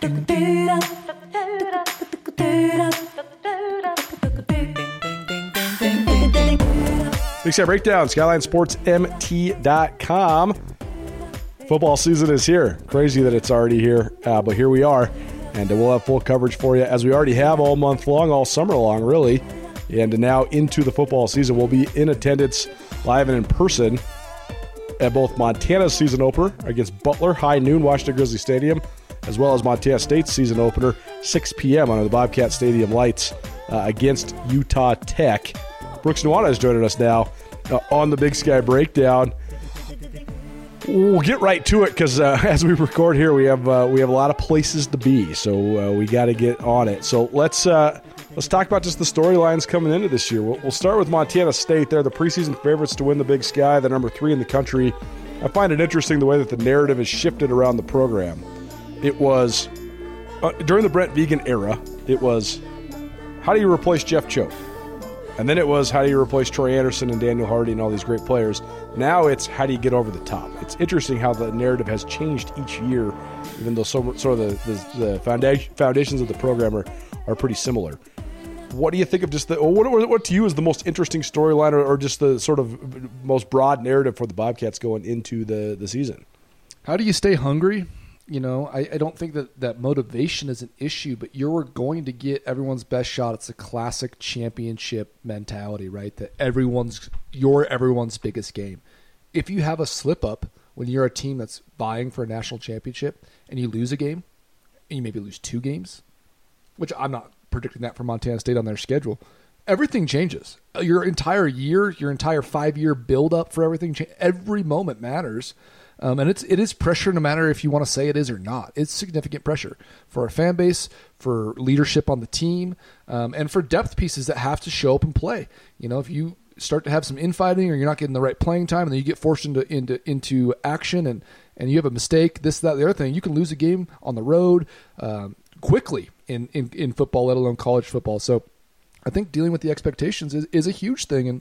Big Sky Breakdown, SkylineSportsMT.com. Football season is here. Crazy that it's already here, uh, but here we are. And we'll have full coverage for you as we already have all month long, all summer long, really. And now into the football season. We'll be in attendance live and in person at both Montana's season opener against Butler, high noon, Washington Grizzly Stadium, as well as Montana State's season opener, 6 p.m. under the Bobcat Stadium lights uh, against Utah Tech. Brooks Nuanez is joining us now uh, on the Big Sky Breakdown. We'll get right to it because uh, as we record here, we have uh, we have a lot of places to be, so uh, we got to get on it. So let's uh, let's talk about just the storylines coming into this year. We'll, we'll start with Montana State. They're the preseason favorites to win the Big Sky, the number three in the country. I find it interesting the way that the narrative has shifted around the program. It was uh, during the Brent Vigen era. It was how do you replace Jeff Choate? And then it was how do you replace Troy Anderson and Daniel Hardy and all these great players. Now it's how do you get over the top. It's interesting how the narrative has changed each year, even though so, sort of the, the, the foundation, foundations of the program are, are pretty similar. What do you think of just the what, what to you is the most interesting storyline or, or just the sort of most broad narrative for the Bobcats going into the, the season? How do you stay hungry? You know, I, I don't think that, that motivation is an issue, but you're going to get everyone's best shot. It's a classic championship mentality, right? That everyone's you're everyone's biggest game. If you have a slip up when you're a team that's vying for a national championship and you lose a game, and you maybe lose two games, which I'm not predicting that for Montana State on their schedule, everything changes. Your entire year, your entire five year build up for everything, every moment matters. Um, and it's it is pressure, no matter if you want to say it is or not. It's significant pressure for a fan base, for leadership on the team, um, and for depth pieces that have to show up and play. You know, if you start to have some infighting or you're not getting the right playing time, and then you get forced into into into action, and and you have a mistake, this that the other thing, you can lose a game on the road um, quickly in, in in football, let alone college football. So. I think dealing with the expectations is, is a huge thing, and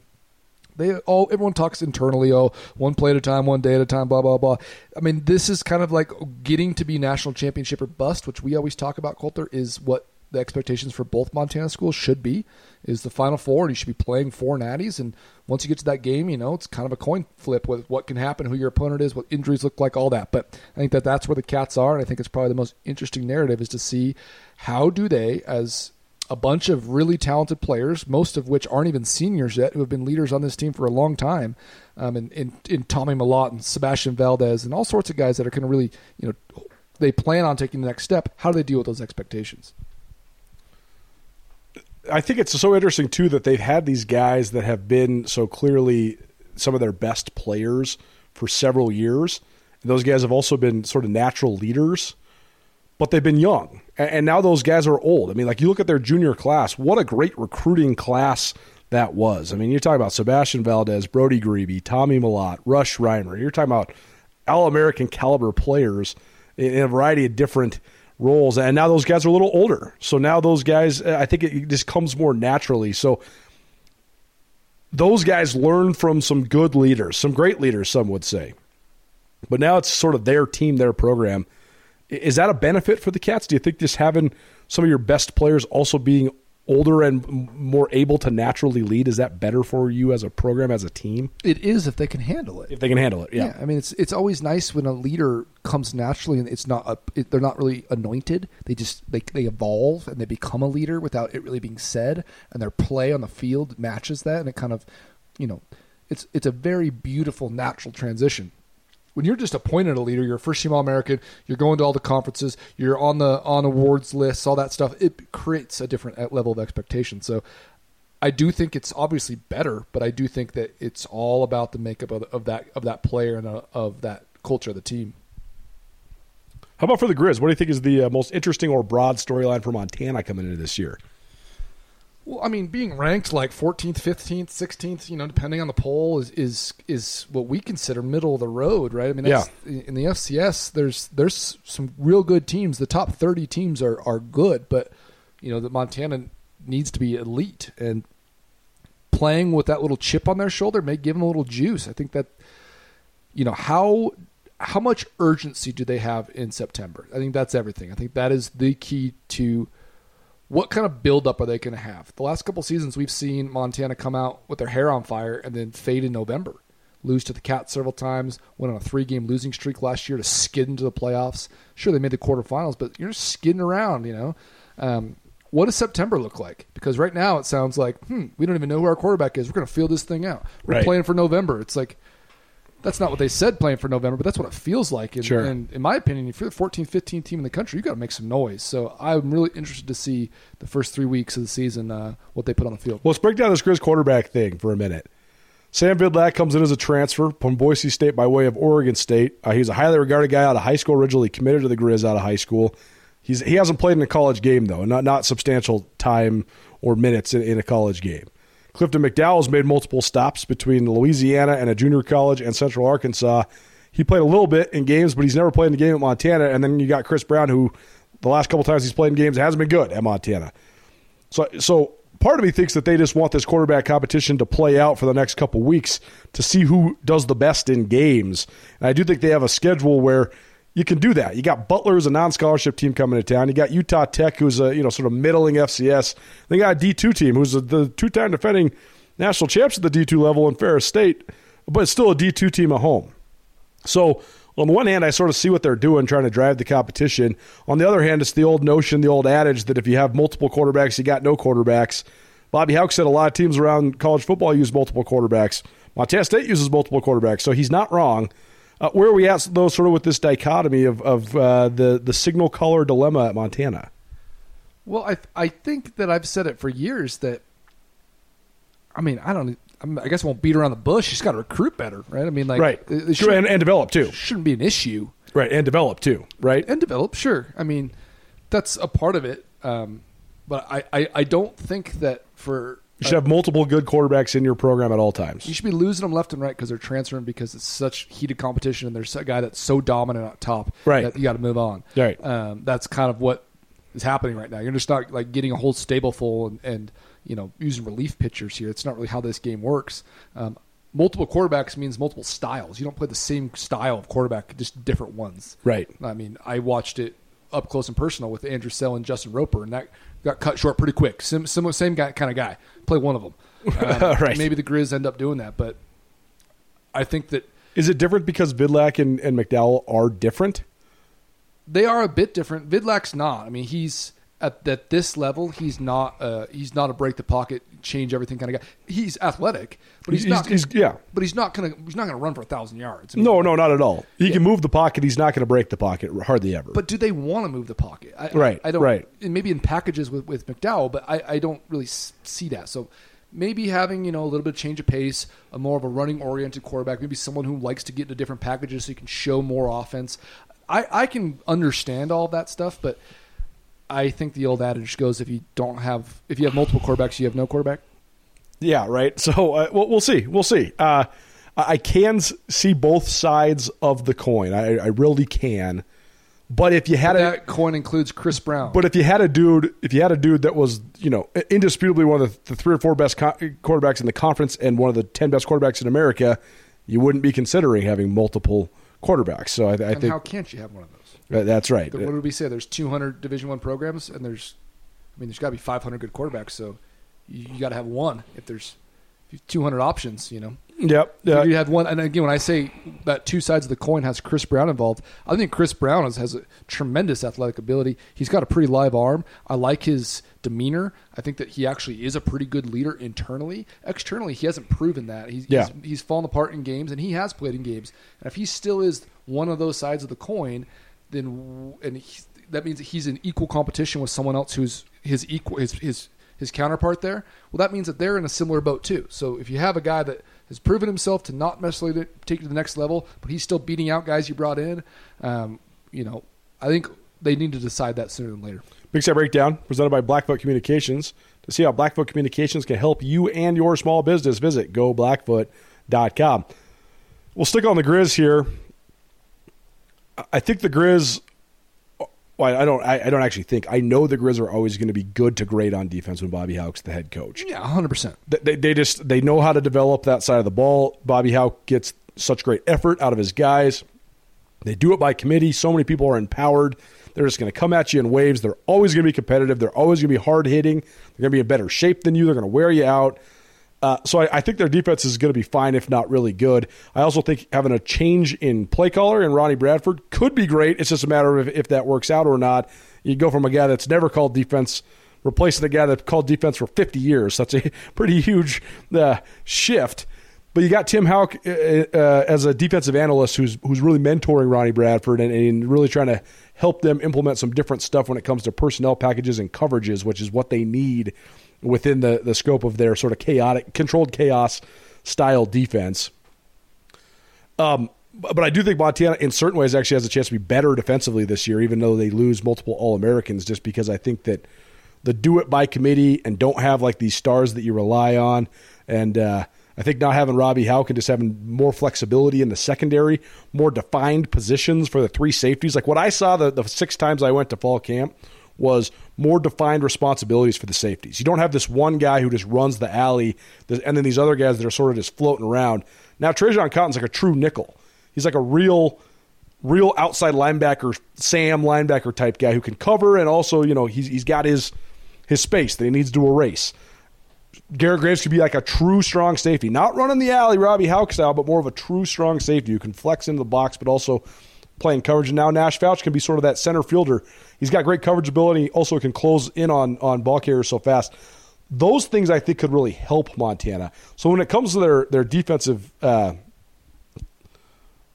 they all everyone talks internally. Oh, one play at a time, one day at a time. Blah blah blah. I mean, this is kind of like getting to be national championship or bust, which we always talk about. Colter is what the expectations for both Montana schools should be. Is the Final Four, and you should be playing four natties. And once you get to that game, you know it's kind of a coin flip with what can happen, who your opponent is, what injuries look like, all that. But I think that that's where the Cats are, and I think it's probably the most interesting narrative is to see how do they as a bunch of really talented players, most of which aren't even seniors yet, who have been leaders on this team for a long time, um, in, in, Tommy Mellott and Sebastian Valdez and all sorts of guys that are going to really, you know, they plan on taking the next step. How do they deal with those expectations? I think it's so interesting too that they've had these guys that have been so clearly some of their best players for several years. And those guys have also been sort of natural leaders but they've been young. And now those guys are old. I mean, like you look at their junior class, what a great recruiting class that was. I mean, you're talking about Sebastian Valdez, Brody Grebe, Tommy Mellott, Rush Reimer. You're talking about all American caliber players in a variety of different roles. And now those guys are a little older. So now those guys, I think it just comes more naturally. So those guys learn from some good leaders, some great leaders, some would say. But now it's sort of their team, their program. Is that a benefit for the Cats? Do you think just having some of your best players also being older and more able to naturally lead is that better for you as a program as a team? It is if they can handle it. If they can handle it yeah, yeah i mean it's it's always nice when a leader comes naturally and it's not a, it, they're not really anointed. They just they, they evolve and they become a leader without it really being said. And their play on the field matches that and it kind of you know it's it's a very beautiful natural transition when you're just appointed a leader, you're a first team All American, you're going to all the conferences, you're on the on awards lists, all that stuff. It creates a different level of expectation. So I do think it's obviously better, but I do think that it's all about the makeup of, of that of that player and uh, of that culture of the team. How about for the Grizz? What do you think is the uh, most interesting or broad storyline for Montana coming into this year? Well, I mean, being ranked like 14th, 15th, 16th, you know, depending on the poll, is is is what we consider middle of the road, right? I mean, yeah. in the FCS, there's there's some real good teams. The top 30 teams are are good, but you know, the Montana needs to be elite, and playing with that little chip on their shoulder may give them a little juice. I think that, you know, how how much urgency do they have in September? I think that's everything. I think that is the key to what kind of buildup are they going to have? The last couple seasons, we've seen Montana come out with their hair on fire and then fade in November, lose to the Cats several times, went on a three-game losing streak last year to skid into the playoffs. Sure, they made the quarterfinals, but you're skidding around, you know. Um, what does September look like? Because right now it sounds like, hmm, we don't even know who our quarterback is. We're going to feel this thing out. We're Right. playing for November. It's like that's not what they said playing for November, but that's what it feels like. And, Sure. and in my opinion, if you're the 14th, 15th team in the country, you got to make some noise. So I'm really interested to see the first three weeks of the season uh, what they put on the field. Well, let's break down this Grizz quarterback thing for a minute. Sam Vidlak comes in as a transfer from Boise State by way of Oregon State. Uh, he's a highly regarded guy out of high school, originally committed to the Grizz out of high school. He's he hasn't played in a college game though, not not substantial time or minutes in, in a college game. Clifton McDowell's made multiple stops between Louisiana and a junior college and Central Arkansas. He played a little bit in games, but he's never played in a game at Montana. And then you got Chris Brown, who the last couple times he's played in games hasn't been good at Montana. So, so part of me thinks that they just want this quarterback competition to play out for the next couple weeks to see who does the best in games. And I do think they have a schedule where you can do that. You got Butler as a non-scholarship team coming to town. You got Utah Tech, who's a you know sort of middling FCS. They got a D two team, who's a, the two-time defending national champs at the D two level in Ferris State, but it's still a D two team at home. So on the one hand, I sort of see what they're doing, trying to drive the competition. On the other hand, it's the old notion, the old adage that if you have multiple quarterbacks, you got no quarterbacks. Bobby Hauck said a lot of teams around college football use multiple quarterbacks. Montana State uses multiple quarterbacks, so he's not wrong. Uh, where are we at, though, sort of with this dichotomy of, of uh, the, the signal caller dilemma at Montana? Well, I I think that I've said it for years that. I mean, I don't. I'm- guess I won't beat around the bush. She's got to recruit better, right? I mean, like, right. it, it Sure, and, and develop, too. shouldn't be an issue. Right, and develop, too, right? and develop. Sure, I mean that's a part of it. Um, but I, I, I don't think that for You should have multiple good quarterbacks in your program at all times. you should be losing them left and right because they're transferring because it's such heated competition and there's a guy that's so dominant at top Right. that you got to move on. Right. Um, that's kind of what is happening right now. You're just not like getting a whole stable full and, and you know using relief pitchers here. It's not really how this game works. Um, multiple quarterbacks means multiple styles. You don't play the same style of quarterback, just different ones. Right. I mean, I watched it up close and personal with Andrew Selle and Justin Roper, and that got cut short pretty quick. Sim, similar, same guy, kind of guy. Play one of them. Um, Right. Maybe the Grizz end up doing that, but I think that Is it different because Vidlak and, and McDowell are different? they are a bit different. Vidlak's not. I mean, he's at, at this level. He's not. Uh, he's not a break the pocket, change everything kind of guy. He's athletic, but he's, He's- not. he's- yeah. But he's not gonna. He's not gonna run for a thousand yards. I mean, No, no, not at all. He can move the pocket. He's not going to break the pocket hardly ever. But do they want to move the pocket? I, Right, I, I don't. right. and Maybe in packages with, with McDowell, but I, I don't really see that. So maybe having you know a little bit of change of pace, a more of a running oriented quarterback, maybe someone who likes to get into different packages so you can show more offense. I, I can understand all that stuff, but I think the old adage goes: if you don't have, if you have multiple quarterbacks, you have no quarterback. yeah, right. So uh, we'll, we'll see. We'll see. Uh, I I can see both sides of the coin. I, I really can. But if you had a That coin includes Chris Brown. but if you had a dude, if you had a dude that was you know indisputably one of the, the three or four best co- quarterbacks in the conference and one of the ten best quarterbacks in America, you wouldn't be considering having multiple quarterbacks. So I, I think how can't you have one of those? That- that's right. What did we say? There's 200 Division One programs, and there's, I mean, there's got to be 500 good quarterbacks. So you, you got to have one. If there's if you have 200 options, you know, Yep. Yeah. you have one. And again, when I say that two sides of the coin has Chris Brown involved, I think Chris Brown has, has a tremendous athletic ability. He's got a pretty live arm. I like his demeanor. I think that he actually is a pretty good leader internally. Externally, he hasn't proven that. He's, Yeah. he's, he's fallen apart in games, and he has played in games. And if he still is one of those sides of the coin, then and he, that means that he's in equal competition with someone else who's his equal his his his counterpart there. Well, that means that they're in a similar boat too. So if you have a guy that has proven himself to not necessarily take it to the next level, but he's still beating out guys you brought in, um, you know, I think they need to decide that sooner than later. Big Sky Breakdown presented by Blackfoot Communications. To see how Blackfoot Communications can help you and your small business, visit goblackfoot.com. We'll stick on the Grizz here. I think the Grizz. Well, I don't. I, I don't actually think. I know the Grizz are always going to be good to great on defense when Bobby Hauck's the head coach. Yeah, hundred percent. They- They, just they know how to develop that side of the ball. Bobby Hauck gets such great effort out of his guys. They do it by committee. So many people are empowered. They're just going to come at you in waves. They're always going to be competitive. They're always going to be hard hitting. They're going to be in better shape than you. They're going to wear you out. Uh, so I, I, think their defense is going to be fine, if not really good. I also think having a change in play caller in Ronnie Bradford could be great. It's just a matter of if, if that works out or not. You go from a guy that's never called defense replacing a guy that called defense for 50 years. That's a pretty huge uh, shift. But you got Tim Hauck uh, uh, as a defensive analyst who's who's really mentoring Ronnie Bradford and, and, really trying to help them implement some different stuff when it comes to personnel packages and coverages, which is what they need within the, the scope of their sort of chaotic, controlled chaos style defense. Um, but I do think Montana, in certain ways, actually has a chance to be better defensively this year, even though they lose multiple All Americans, just because I think that the do it by committee and don't have like these stars that you rely on. And uh, I think not having Robby Hauck and just having more flexibility in the secondary, more defined positions for the three safeties. Like what I saw the, the six times I went to fall camp was more defined responsibilities for the safeties. You don't have this one guy who just runs the alley, and then these other guys that are sort of just floating around. Now TraJon Cotton's like a true nickel. He's like a real, real outside linebacker, Sam linebacker type guy who can cover and also you know he's he's got his his space that he needs to erase. Garrett Graves could be like a true strong safety, not running the alley Robby Hauck style, but more of a true strong safety who can flex into the box, but also playing coverage. And now Nash Fouch can be sort of that center fielder. He's got great coverage ability. Also can close in on on ball carriers so fast. Those things I think could really help Montana. So when it comes to their their defensive uh,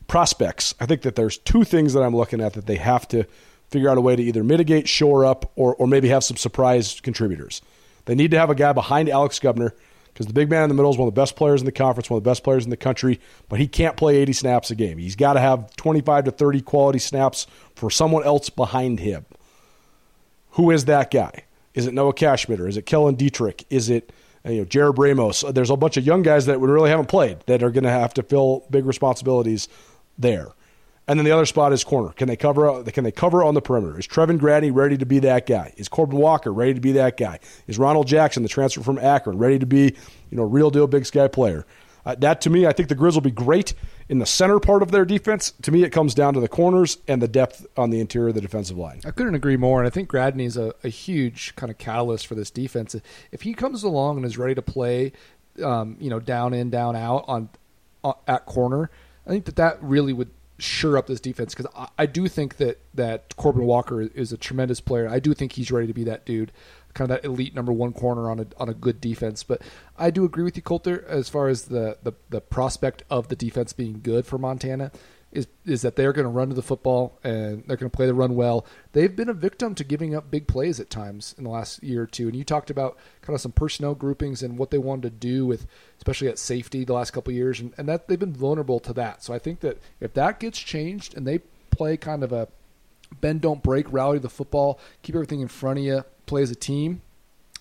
prospects, I think that there's two things that I'm looking at that they have to figure out a way to either mitigate, shore up, or or maybe have some surprise contributors. They need to have a guy behind Alex Gubner because the big man in the middle is one of the best players in the conference, one of the best players in the country, but he can't play 80 snaps a game. He's got to have 25 to 30 quality snaps for someone else behind him. Who is that guy? Is it Noah Cashmitter? Is it Kellen Dietrich? Is it you know Jared Bramos? There's a bunch of young guys that really haven't played that are going to have to fill big responsibilities there. And then the other spot is corner. Can they cover? Can they cover on the perimeter? Is Trevin Gradney ready to be that guy? Is Corbin Walker ready to be that guy? Is Ronald Jackson, the transfer from Akron, ready to be you know real deal big sky player? Uh, that to me, I think the Grizz will be great in the center part of their defense. To me, it comes down to the corners and the depth on the interior of the defensive line. I couldn't agree more, and I think Gradney is a, a huge kind of catalyst for this defense. If he comes along and is ready to play, um, you know, down in, down out on uh, at corner, I think that that really would shore up this defense because I, I, do think that that Corbin Walker is a tremendous player. I do think he's ready to be that dude, kind of that elite number one corner on a on a good defense. But I do agree with you, Colter, as far as the the, the prospect of the defense being good for Montana is is that they're going to run to the football and they're going to play the run well. They've been a victim to giving up big plays at times in the last year or two. And you talked about kind of some personnel groupings and what they wanted to do with, especially at safety, the last couple years, and, and that they've been vulnerable to that. So I think that if that gets changed and they play kind of a bend don't break, rally the football, keep everything in front of you, play as a team,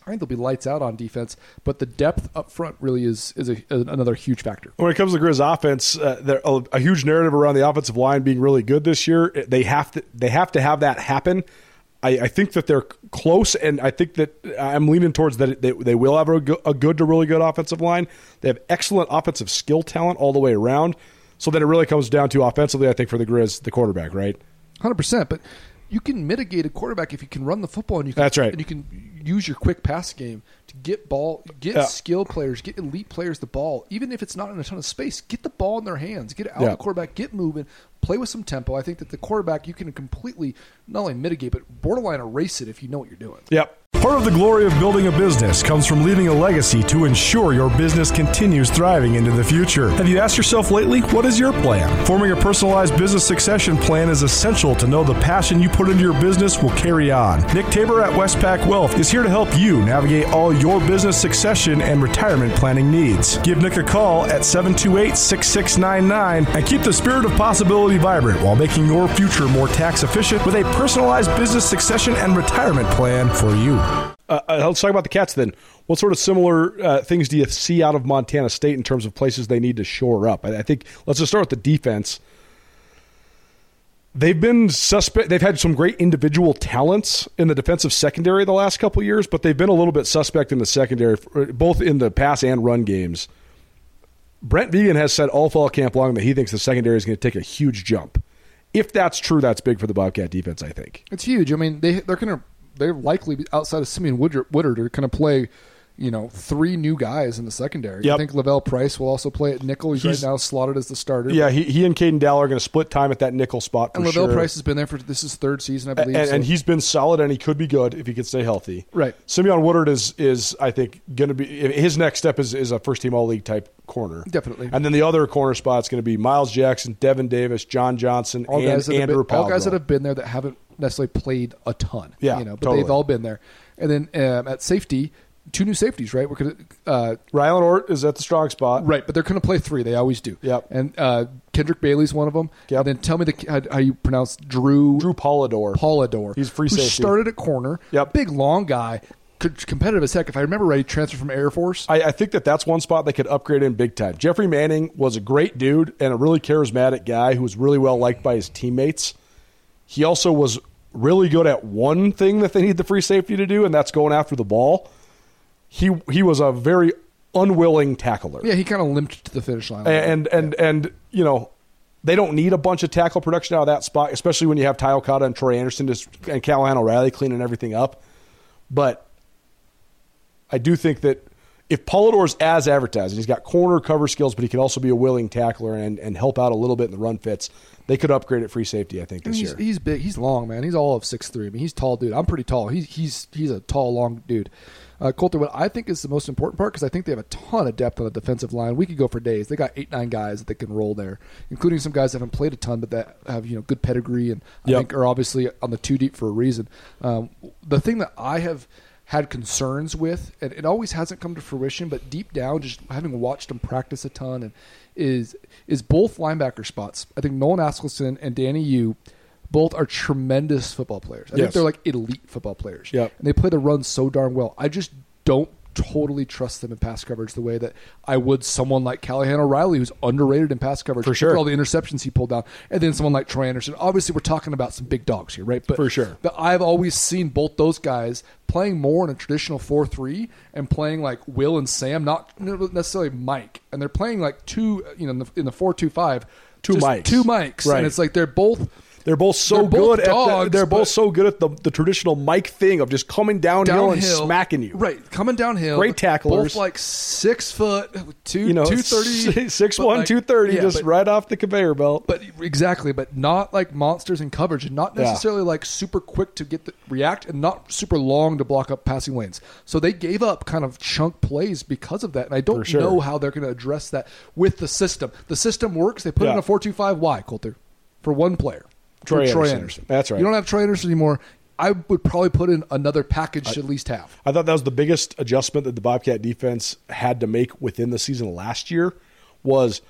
I think they'll be lights out on defense, but the depth up front really is is a, another huge factor. When it comes to Grizz offense, uh, a, a, huge narrative around the offensive line being really good this year. They have to they have to have that happen. I, I think that they're close, and I think that I'm leaning towards that they, they will have a, a good to really good offensive line. They have excellent offensive skill talent all the way around. So then it really comes down to offensively. I think for the Grizz, the quarterback, right? Hundred percent, but you can mitigate a quarterback if you can run the football and you can, that's right, and you can use your quick pass game to get ball, get yeah. skill players, get elite players the ball, even if it's not in a ton of space. Get the ball in their hands, get it out yeah. the quarterback, get moving, play with some tempo. I think that the quarterback you can completely not only mitigate but borderline erase it if you know what you're doing. Yep. Part of the glory of building a business comes from leaving a legacy to ensure your business continues thriving into the future. Have you asked yourself lately, what is your plan? Forming a personalized business succession plan is essential to know the passion you put into your business will carry on. Nick Tabor at Westpac Wealth is here to help you navigate all your business succession and retirement planning needs. Give Nick a call at 728 6699 and keep the spirit of possibility vibrant while making your future more tax efficient with a personalized business succession and retirement plan for you. Uh, uh, let's talk about the Cats then. What sort of similar uh, things do you see out of Montana State in terms of places they need to shore up? I, I think let's just start with the defense. They've been suspect. They've had some great individual talents in the defensive secondary the last couple years, but they've been a little bit suspect in the secondary, uh, both in the pass and run games. Brent Vigen has said all fall camp long that he thinks the secondary is going to take a huge jump, If that's true, that's big for the Bobcat defense. I think. It's huge. I mean, they they're gonna they're likely outside of Simeon Woodard, Woodard are going to play you know, three new guys in the secondary. Yep. I think Lavelle Price will also play at nickel. He's, He's- right now slotted as the starter. Yeah, he, he and Caden Dowell are going to split time at that nickel spot for and Lavelle sure. Price has been there for this is third season, I believe. and, so- and he's been solid, and he could be good if he could stay healthy. Right. Simeon Woodard is is I think going to be his next step is is a first team All League type corner. Definitely. And then the other corner spot's going to be Miles Jackson, Devin Davis, John Johnson, all and guys Andrew been, all guys that have been there that haven't necessarily played a ton. Yeah, you know, but totally. they've all been there. And then um, at safety, two new safeties, right? We're gonna uh, Rylan Ortt is at the strong spot. right, but they're going to play three. They always do. Yep. And uh, Kendrick Bailey's one of them. Yep. And then tell me the how, how you pronounce Drew Drew Polidor. Polidor. He's free who safety. started at corner. Yep. Big long guy, competitive as heck. If I remember right, he transferred from Air Force. I, I think that that's one spot they could upgrade in big time. Jeffrey Manning was a great dude and a really charismatic guy who was really well liked by his teammates. He also was really good at one thing that they need the free safety to do, and that's going after the ball. He he was a very unwilling tackler. yeah, he kind of limped to the finish line. and and and you know they don't need a bunch of tackle production out of that spot, especially when you have Ty Okada and Troy Anderson just, and Callahan O'Reilly cleaning everything up. But I do think that if Polidor's as advertised, he's got corner cover skills, but he can also be a willing tackler and, and help out a little bit in the run fits, they could upgrade at free safety. I think this he's, year. he's big. He's long, man. He's all of six three. I mean, he's tall, dude. I'm pretty tall. He's he's he's a tall, long dude. Uh, Colter, what I think is the most important part because I think they have a ton of depth on the defensive line. We could go for days. They got eight, nine guys that they can roll there, including some guys that haven't played a ton, but that have you know good pedigree and I Yep. think are obviously on the two deep for a reason. Um, the thing that I have had concerns with, and it always hasn't come to fruition, but deep down, just having watched them practice a ton, and is is both linebacker spots. I think Nolan Askelson and Danny Yu both are tremendous football players. I think Yes. they're like elite football players. Yep. And they play the run so darn well. I just don't totally trust them in pass coverage the way that I would someone like Callahan O'Reilly, who's underrated in pass coverage. For Look at sure. all the interceptions he pulled down. And then someone like Troy Anderson. Obviously, we're talking about some big dogs here, right? But For sure. But I've always seen both those guys playing more in a traditional 4 3 and playing like Will and Sam, not necessarily Mike. And they're playing like two, you know, in the, in the 4 2 5. Two Mikes. Two mics. Right. And it's like they're both. They're both so They're both good at the, they're both so good at the, the traditional Mike thing of just coming downhill, and smacking you. Right, coming downhill. Great tacklers. Both like six foot, two, You know, 230. six one, like- two thirty, yeah, just but, right off the conveyor belt. But exactly, but not like monsters in coverage, and not Yeah. necessarily like super quick to get the react, and not super long to block up passing lanes. So they gave up kind of chunk plays because of that, and I don't sure. know how they're going to address that with the system. The system works. They put Yeah. in a four-two-five. Why, Colter? For one player, Troy For Anderson. That's right. You don't have Troy Anderson anymore. I would probably put in another package to at least have. I thought that was the biggest adjustment that the Bobcat defense had to make within the season last year was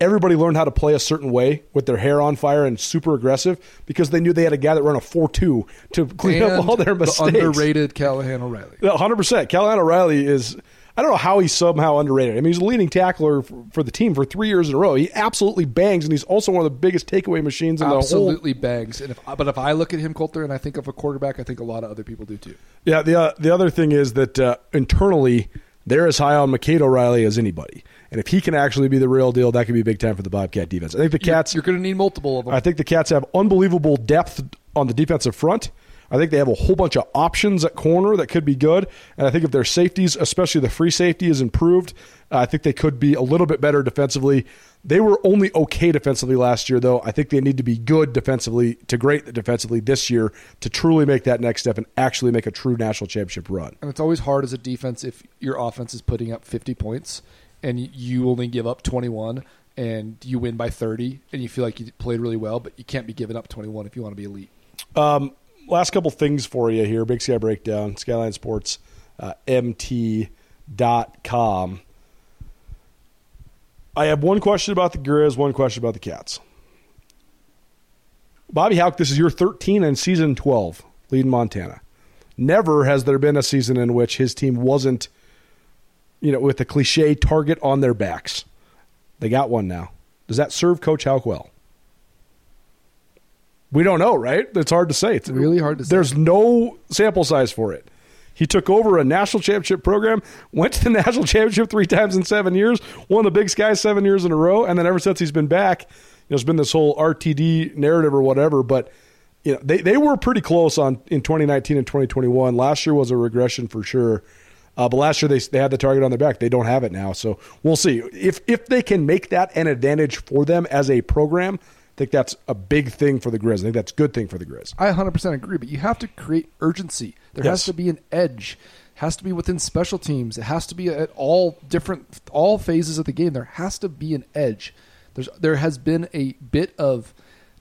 everybody learned how to play a certain way with their hair on fire and super aggressive because they knew they had a guy that ran a 4-2 to clean and up all their the mistakes. underrated Callahan O'Reilly. 100%. Callahan O'Reilly is I don't know how he's somehow underrated. I mean, he's a leading tackler for, for the team for 3 years in a row. He absolutely bangs and he's also one of the biggest takeaway machines in the whole Absolutely bangs. And if but if I look at him, Colter, and I think of a quarterback, I think a lot of other people do too. Yeah, the uh, the other thing is that uh, internally they're as high on McCade O'Reilly as anybody, and if he can actually be the real deal, that could be big time for the Bobcat defense. I think the Cats. You're, going to need multiple of them. I think the Cats have unbelievable depth on the defensive front. I think they have a whole bunch of options at corner that could be good, and I think if their safeties, especially the free safety, is improved, I think they could be a little bit better defensively. They were only okay defensively last year, though. I think they need to be good defensively to great defensively this year to truly make that next step and actually make a true national championship run. and it's always hard as a defense if your offense is putting up 50 points and you only give up 21 and you win by 30 and you feel like you played really well, but you can't be giving up 21 if you want to be elite. Um, last couple things for you here. Big Sky Breakdown, Skyline Sports, uh, MT.com. I have one question about the Grizz, one question about the Cats. Bobby Hauck, this is your 13 and season 12 leading Montana. Never has there been a season in which his team wasn't, you know, with a cliche target on their backs. They got one now. Does that serve Coach Hauck well? We don't know, right? It's hard to say. It's Really hard to say. There's no sample size for it. He took over a national championship program, went to the national championship three times in seven years, won the Big Sky seven years in a row, and then ever since he's been back, you know, it's been this whole RTD narrative or whatever. But you know, they they were pretty close on in 2019 and 2021. Last year was a regression for sure. Uh, but last year they, they had the target on their back. They don't have it now. So we'll see. If if they can make that an advantage for them as a program, think that's a big thing for the Grizz. I think that's a good thing for the Grizz. I 100% agree, but you have to create urgency. There Yes. has to be an edge. It has to be within special teams. It has to be at all different all phases of the game. There has to be an edge. There's there has been a bit of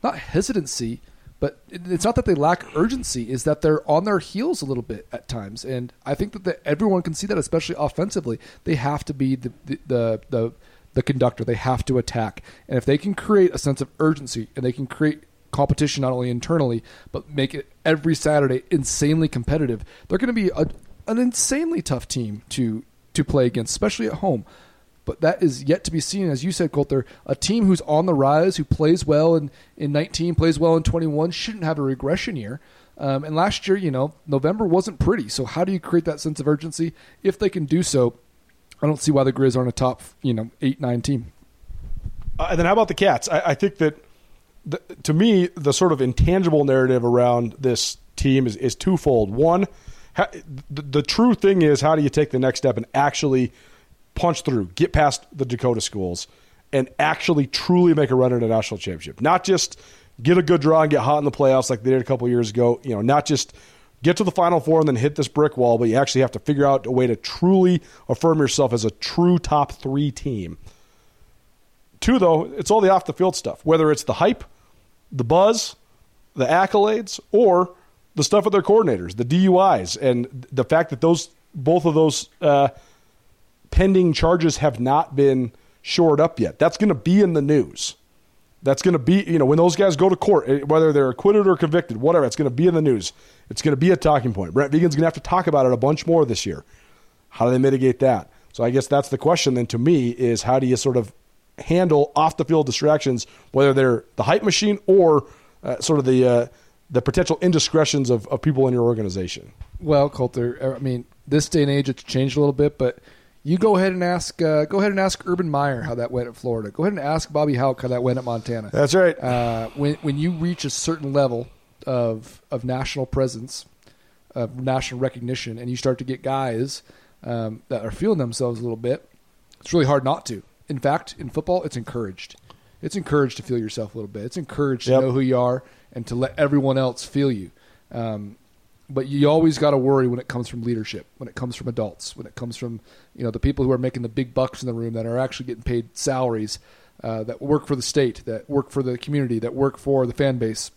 not hesitancy, but it's not that they lack urgency. Is that they're on their heels a little bit at times, and I think that the, everyone can see that, especially offensively. They have to be the the the, the the conductor. They have to attack. And if they can create a sense of urgency and they can create competition not only internally, but make it every Saturday insanely competitive, they're going to be a, an insanely tough team to, to play against, especially at home. But that is yet to be seen. As you said, Colter, a team who's on the rise, who plays well in, in 19, plays well in 21, shouldn't have a regression year. Um, and last year, you know, November wasn't pretty. So how do you create that sense of urgency? If they can do so, I don't see why the Grizz aren't a top, you know, eight nine team. Uh, and then how about the Cats? I, I think that the, to me, the sort of intangible narrative around this team is, is twofold. One, the, the true thing is how do you take the next step and actually punch through, get past the Dakota schools, and actually truly make a run at a national championship? Not just get a good draw and get hot in the playoffs like they did a couple years ago. You know, not just get to the final four and then hit this brick wall, but you actually have to figure out a way to truly affirm yourself as a true top three team. Two, though, it's all the off the field stuff, whether it's the hype, the buzz, the accolades, or the stuff with their coordinators, the DUIs, and the fact that those both of those uh, pending charges have not been shored up yet. That's going to be in the news. That's going to be, you know, when those guys go to court, eh, whether they're acquitted or convicted, whatever, it's going to be in the news. It's going to be a talking point. Brent Vigen's going to have to talk about it a bunch more this year. How do they mitigate that? So I guess that's the question then to me is how do you sort of handle off the field distractions, whether they're the hype machine or uh, sort of the uh, the potential indiscretions of, of people in your organization. Well, Colter, I mean, this day and age it's changed a little bit, but you go ahead and ask uh, go ahead and ask Urban Meyer how that went at Florida. Go ahead and ask Bobby Hauck how that went at Montana. That's right. Uh, when when you reach a certain level of of national presence, of national recognition, and you start to get guys um, that are feeling themselves a little bit, it's really hard not to. In fact, in football, it's encouraged. It's encouraged to feel yourself a little bit. It's encouraged Yep. to know who you are and to let everyone else feel you. Um, but you always got to worry when it comes from leadership, when it comes from adults, when it comes from you know the people who are making the big bucks in the room that are actually getting paid salaries, uh, that work for the state, that work for the community, that work for the fan base.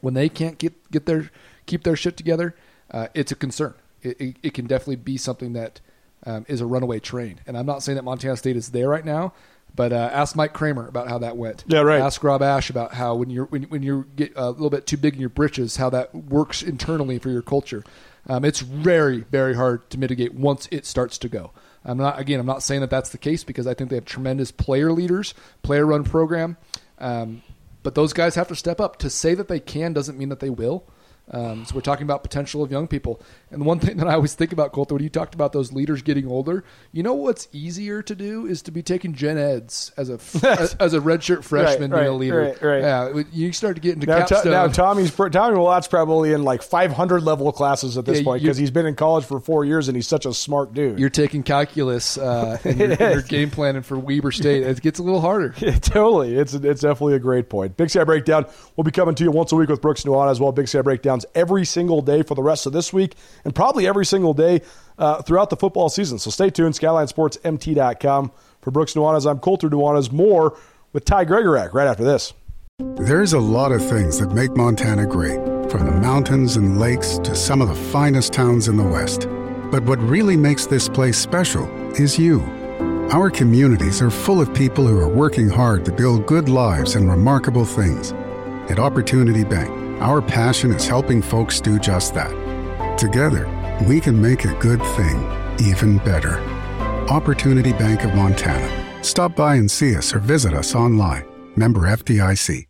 When they can't get get their keep their shit together, uh, it's a concern. It, it, it can definitely be something that um, is a runaway train. And I'm not saying that Montana State is there right now, but uh, ask Mike Kramer about how that went. Yeah, right. Ask Rob Ash about how when you're when, when you get a little bit too big in your britches, how that works internally for your culture. Um, it's very very hard to mitigate once it starts to go. I'm not again. I'm not saying that that's the case because I think they have tremendous player leaders, player run program. Um, but those guys have to step up. To say that they can doesn't mean that they will. Um, so we're talking about potential of young people. And the one thing that I always think about, Colter, when you talked about those leaders getting older, you know what's easier to do is to be taking gen eds as a as, a redshirt freshman Right, being a leader. right, right. Yeah, you start to get into Now, to, capstone. now Tommy's Tommy Mellott's probably in like 500 level classes at this Yeah, point because he's been in college for four years and he's such a smart dude. you're taking calculus uh, and you're, you're game planning for Weber State. It gets a little harder. Yeah, totally. It's it's definitely a great point. Big Sky Breakdown We'll be coming to you once a week with Brooks Nuanez as well. Big Sky Breakdowns every single day for the rest of this week and probably every single day uh, throughout the football season. So stay tuned. SkylineSportsMT.com. For Brooks Nuanez, I'm Colter Nuanez. More with Ty Gregorak right after this. There's a lot of things that make Montana great, from the mountains and lakes to some of the finest towns in the West. But what really makes this place special is you. Our communities are full of people who are working hard to build good lives and remarkable things. At Opportunity Bank, our passion is helping folks do just that. Together, we can make a good thing even better. Opportunity Bank of Montana. Stop by and see us or visit us online. Member FDIC.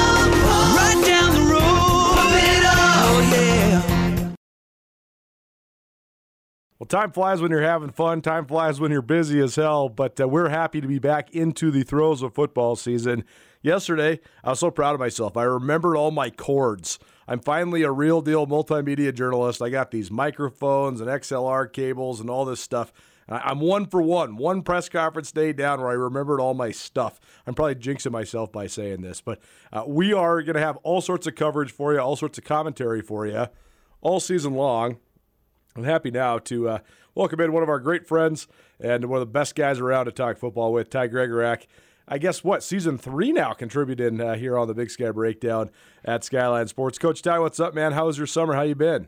Well, time flies when you're having fun. Time flies when you're busy as hell. But uh, we're happy to be back into the throes of football season. Yesterday, I was so proud of myself. I remembered all my cords. I'm finally a real deal multimedia journalist. I got these microphones and XLR cables and all this stuff. I'm one for one, one press conference day down where I remembered all my stuff. I'm probably jinxing myself by saying this, but uh, we are going to have all sorts of coverage for you, all sorts of commentary for you all season long. I'm happy now to uh, welcome in one of our great friends and one of the best guys around to talk football with, Ty Gregorak. I guess what season three now contributing uh, here on the Big Sky Breakdown at Skyline Sports. Coach Ty, what's up, man? How was your summer? How you been?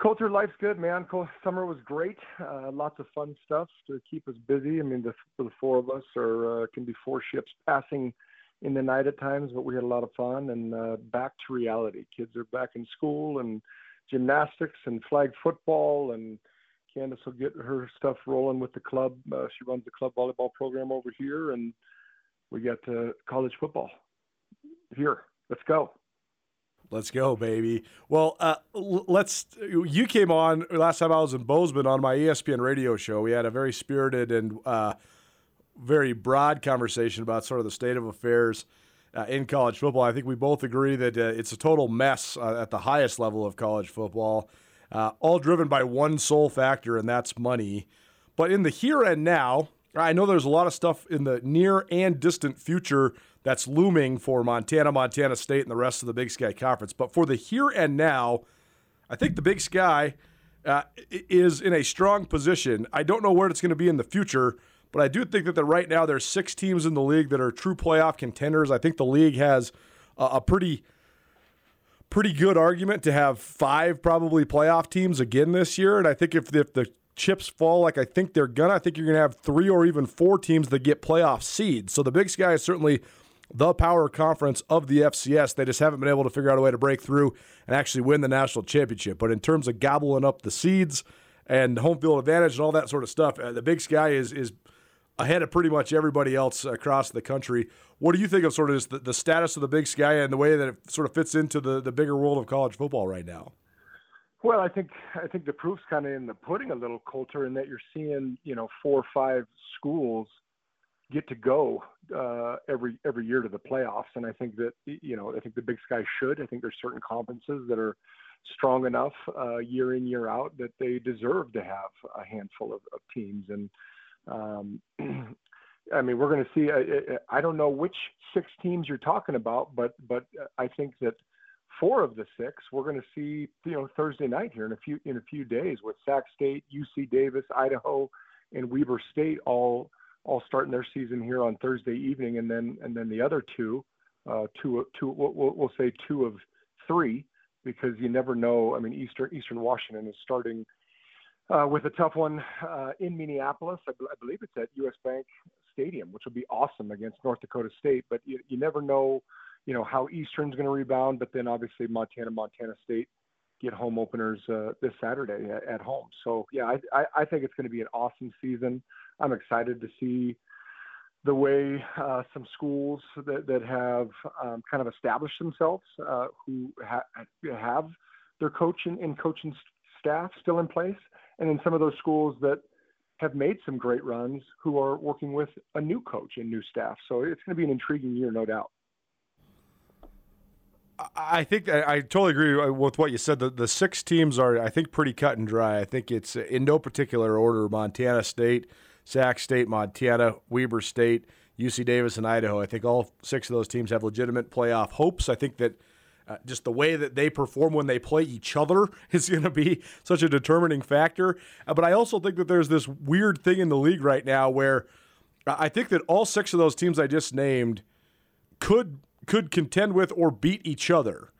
Colter life's good, man. Summer was great. Uh, lots of fun stuff to keep us busy. I mean, the, the four of us are uh, can be four ships passing in the night at times, but we had a lot of fun. And uh, back to reality. Kids are back in school and gymnastics and flag football, and Candace will get her stuff rolling with the club. Uh, she runs the club volleyball program over here, and we got uh, college football here. Let's go. Let's go, baby. Well, uh, let's. You came on last time I was in Bozeman on my ESPN radio show. We had a very spirited and uh, very broad conversation about sort of the state of affairs uh, in college football. I think we both agree that uh, it's a total mess uh, at the highest level of college football, uh, all driven by one sole factor, and that's money. But in the here and now, I know there's a lot of stuff in the near and distant future that's looming for Montana, Montana State, and the rest of the Big Sky Conference. But for the here and now, I think the Big Sky uh, is in a strong position. I don't know where it's going to be in the future, but I do think that right now there's six teams in the league that are true playoff contenders. I think the league has a, a pretty pretty good argument to have five probably playoff teams again this year. And I think if, if the chips fall like I think they're gonna, I think you're gonna have three or even four teams that get playoff seeds. So the Big Sky is certainly the power conference of the FCS. They just haven't been able to figure out a way to break through and actually win the national championship. But in terms of gobbling up the seeds and home field advantage and all that sort of stuff, uh, the Big Sky is is ahead of pretty much everybody else across the country. What do you think of sort of the, the status of the Big Sky and the way that it sort of fits into the, the bigger world of college football right now? Well, I think I think the proof's kind of in the pudding a little, Colter, in that you're seeing you know four or five schools get to go uh, every every year to the playoffs, and I think that you know I think the Big Sky should. I think there's certain conferences that are strong enough uh, year in year out that they deserve to have a handful of, of teams. And um, I mean, we're going to see. I, I don't know which six teams you're talking about, but but I think that four of the six we're going to see you know Thursday night here in a few in a few days with Sac State, UC Davis, Idaho, and Weber State all all starting their season here on Thursday evening, and then and then the other two, uh, two, two we'll, we'll say two of three, because you never know. I mean, Eastern Eastern Washington is starting uh, with a tough one uh, in Minneapolis. I, believe it's at U.S. Bank Stadium, which will be awesome against North Dakota State. But you, you never know, you know, how Eastern's going to rebound. But then obviously Montana, Montana State get home openers uh, this Saturday at, at home. So yeah, I, I, I think it's going to be an awesome season. I'm excited to see the way uh, some schools that, that have um, kind of established themselves, uh, who ha- have their coach and, and coaching staff still in place, and then some of those schools that have made some great runs who are working with a new coach and new staff. So it's going to be an intriguing year, no doubt. I think I, totally agree with what you said. The, the six teams are, I think, pretty cut and dry. I think it's in no particular order Montana State, Sac State, Montana, Weber State, UC Davis, and Idaho. I think all six of those teams have legitimate playoff hopes. I think that uh, just the way that they perform when they play each other is going to be such a determining factor. Uh, but I also think that there's this weird thing in the league right now where I think that all six of those teams I just named could could contend with or beat each other.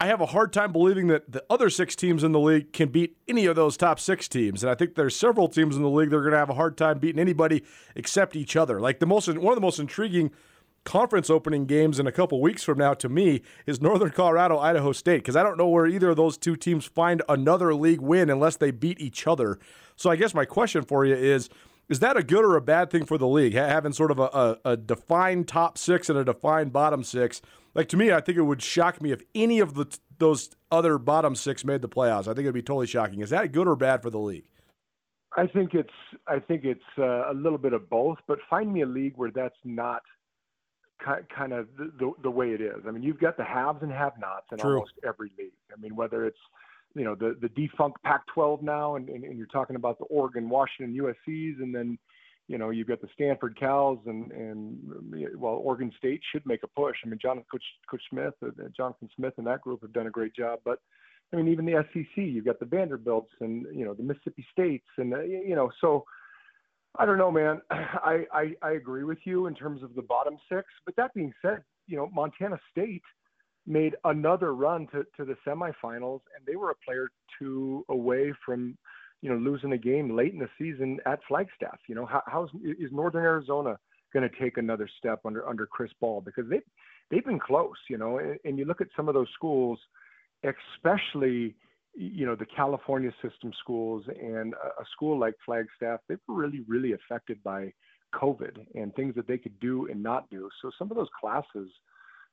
I have a hard time believing that the other six teams in the league can beat any of those top six teams. And I think there's several teams in the league that are going to have a hard time beating anybody except each other. Like the most, one of the most intriguing conference opening games in a couple weeks from now to me is Northern Colorado, Idaho State, because I don't know where either of those two teams find another league win unless they beat each other. So I guess my question for you is is that a good or a bad thing for the league, having sort of a, a, a defined top six and a defined bottom six? Like to me, I think it would shock me if any of the those other bottom six made the playoffs. I think it'd be totally shocking. Is that good or bad for the league? I think it's I think it's uh, a little bit of both, but find me a league where that's not kind of the, the, way it is. I mean, you've got the haves and have-nots in True. almost every league. I mean, whether it's you know the the defunct Pac-12 now, and, and, and you're talking about the Oregon, Washington, USC's, and then you know you've got the Stanford Cows, and and well, Oregon State should make a push. I mean, John Coach Coach Smith, uh, Jonathan Smith, and that group have done a great job, but. I mean, even the SEC, you've got the Vanderbilts and you know the Mississippi States, and uh, you know so I don't know, man. I, I I agree with you in terms of the bottom six, but that being said, you know Montana State made another run to, to the semifinals, and they were a player two away from, you know, losing a game late in the season at Flagstaff. You know, how, how's is Northern Arizona going to take another step under under Chris Ball because they they've been close. You know, and, and you look at some of those schools, especially you know the California system schools and a, school like Flagstaff, they were really really affected by COVID and things that they could do and not do. So some of those classes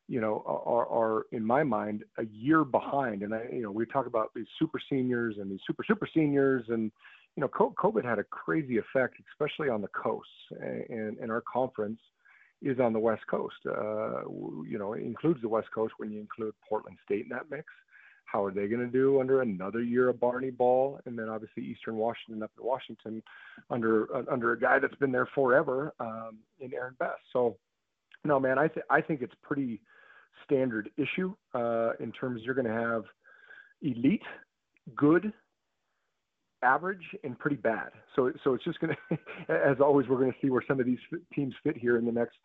you know, are, are in my mind a year behind. And I, you know, we talk about these super seniors and these super super seniors, and you know, COVID had a crazy effect, especially on the coasts. And, and our conference is on the West Coast. Uh, you know, it includes the West Coast when you include Portland State in that mix. How are they going to do under another year of Barnum Ball, and then obviously Eastern Washington up in Washington under uh, under a guy that's been there forever um, in Aaron Best. So, no, man, I th- I think it's pretty standard issue uh, in terms you're going to have elite, good, average, and pretty bad. So so it's just going to, as always, we're going to see where some of these teams fit here in the next.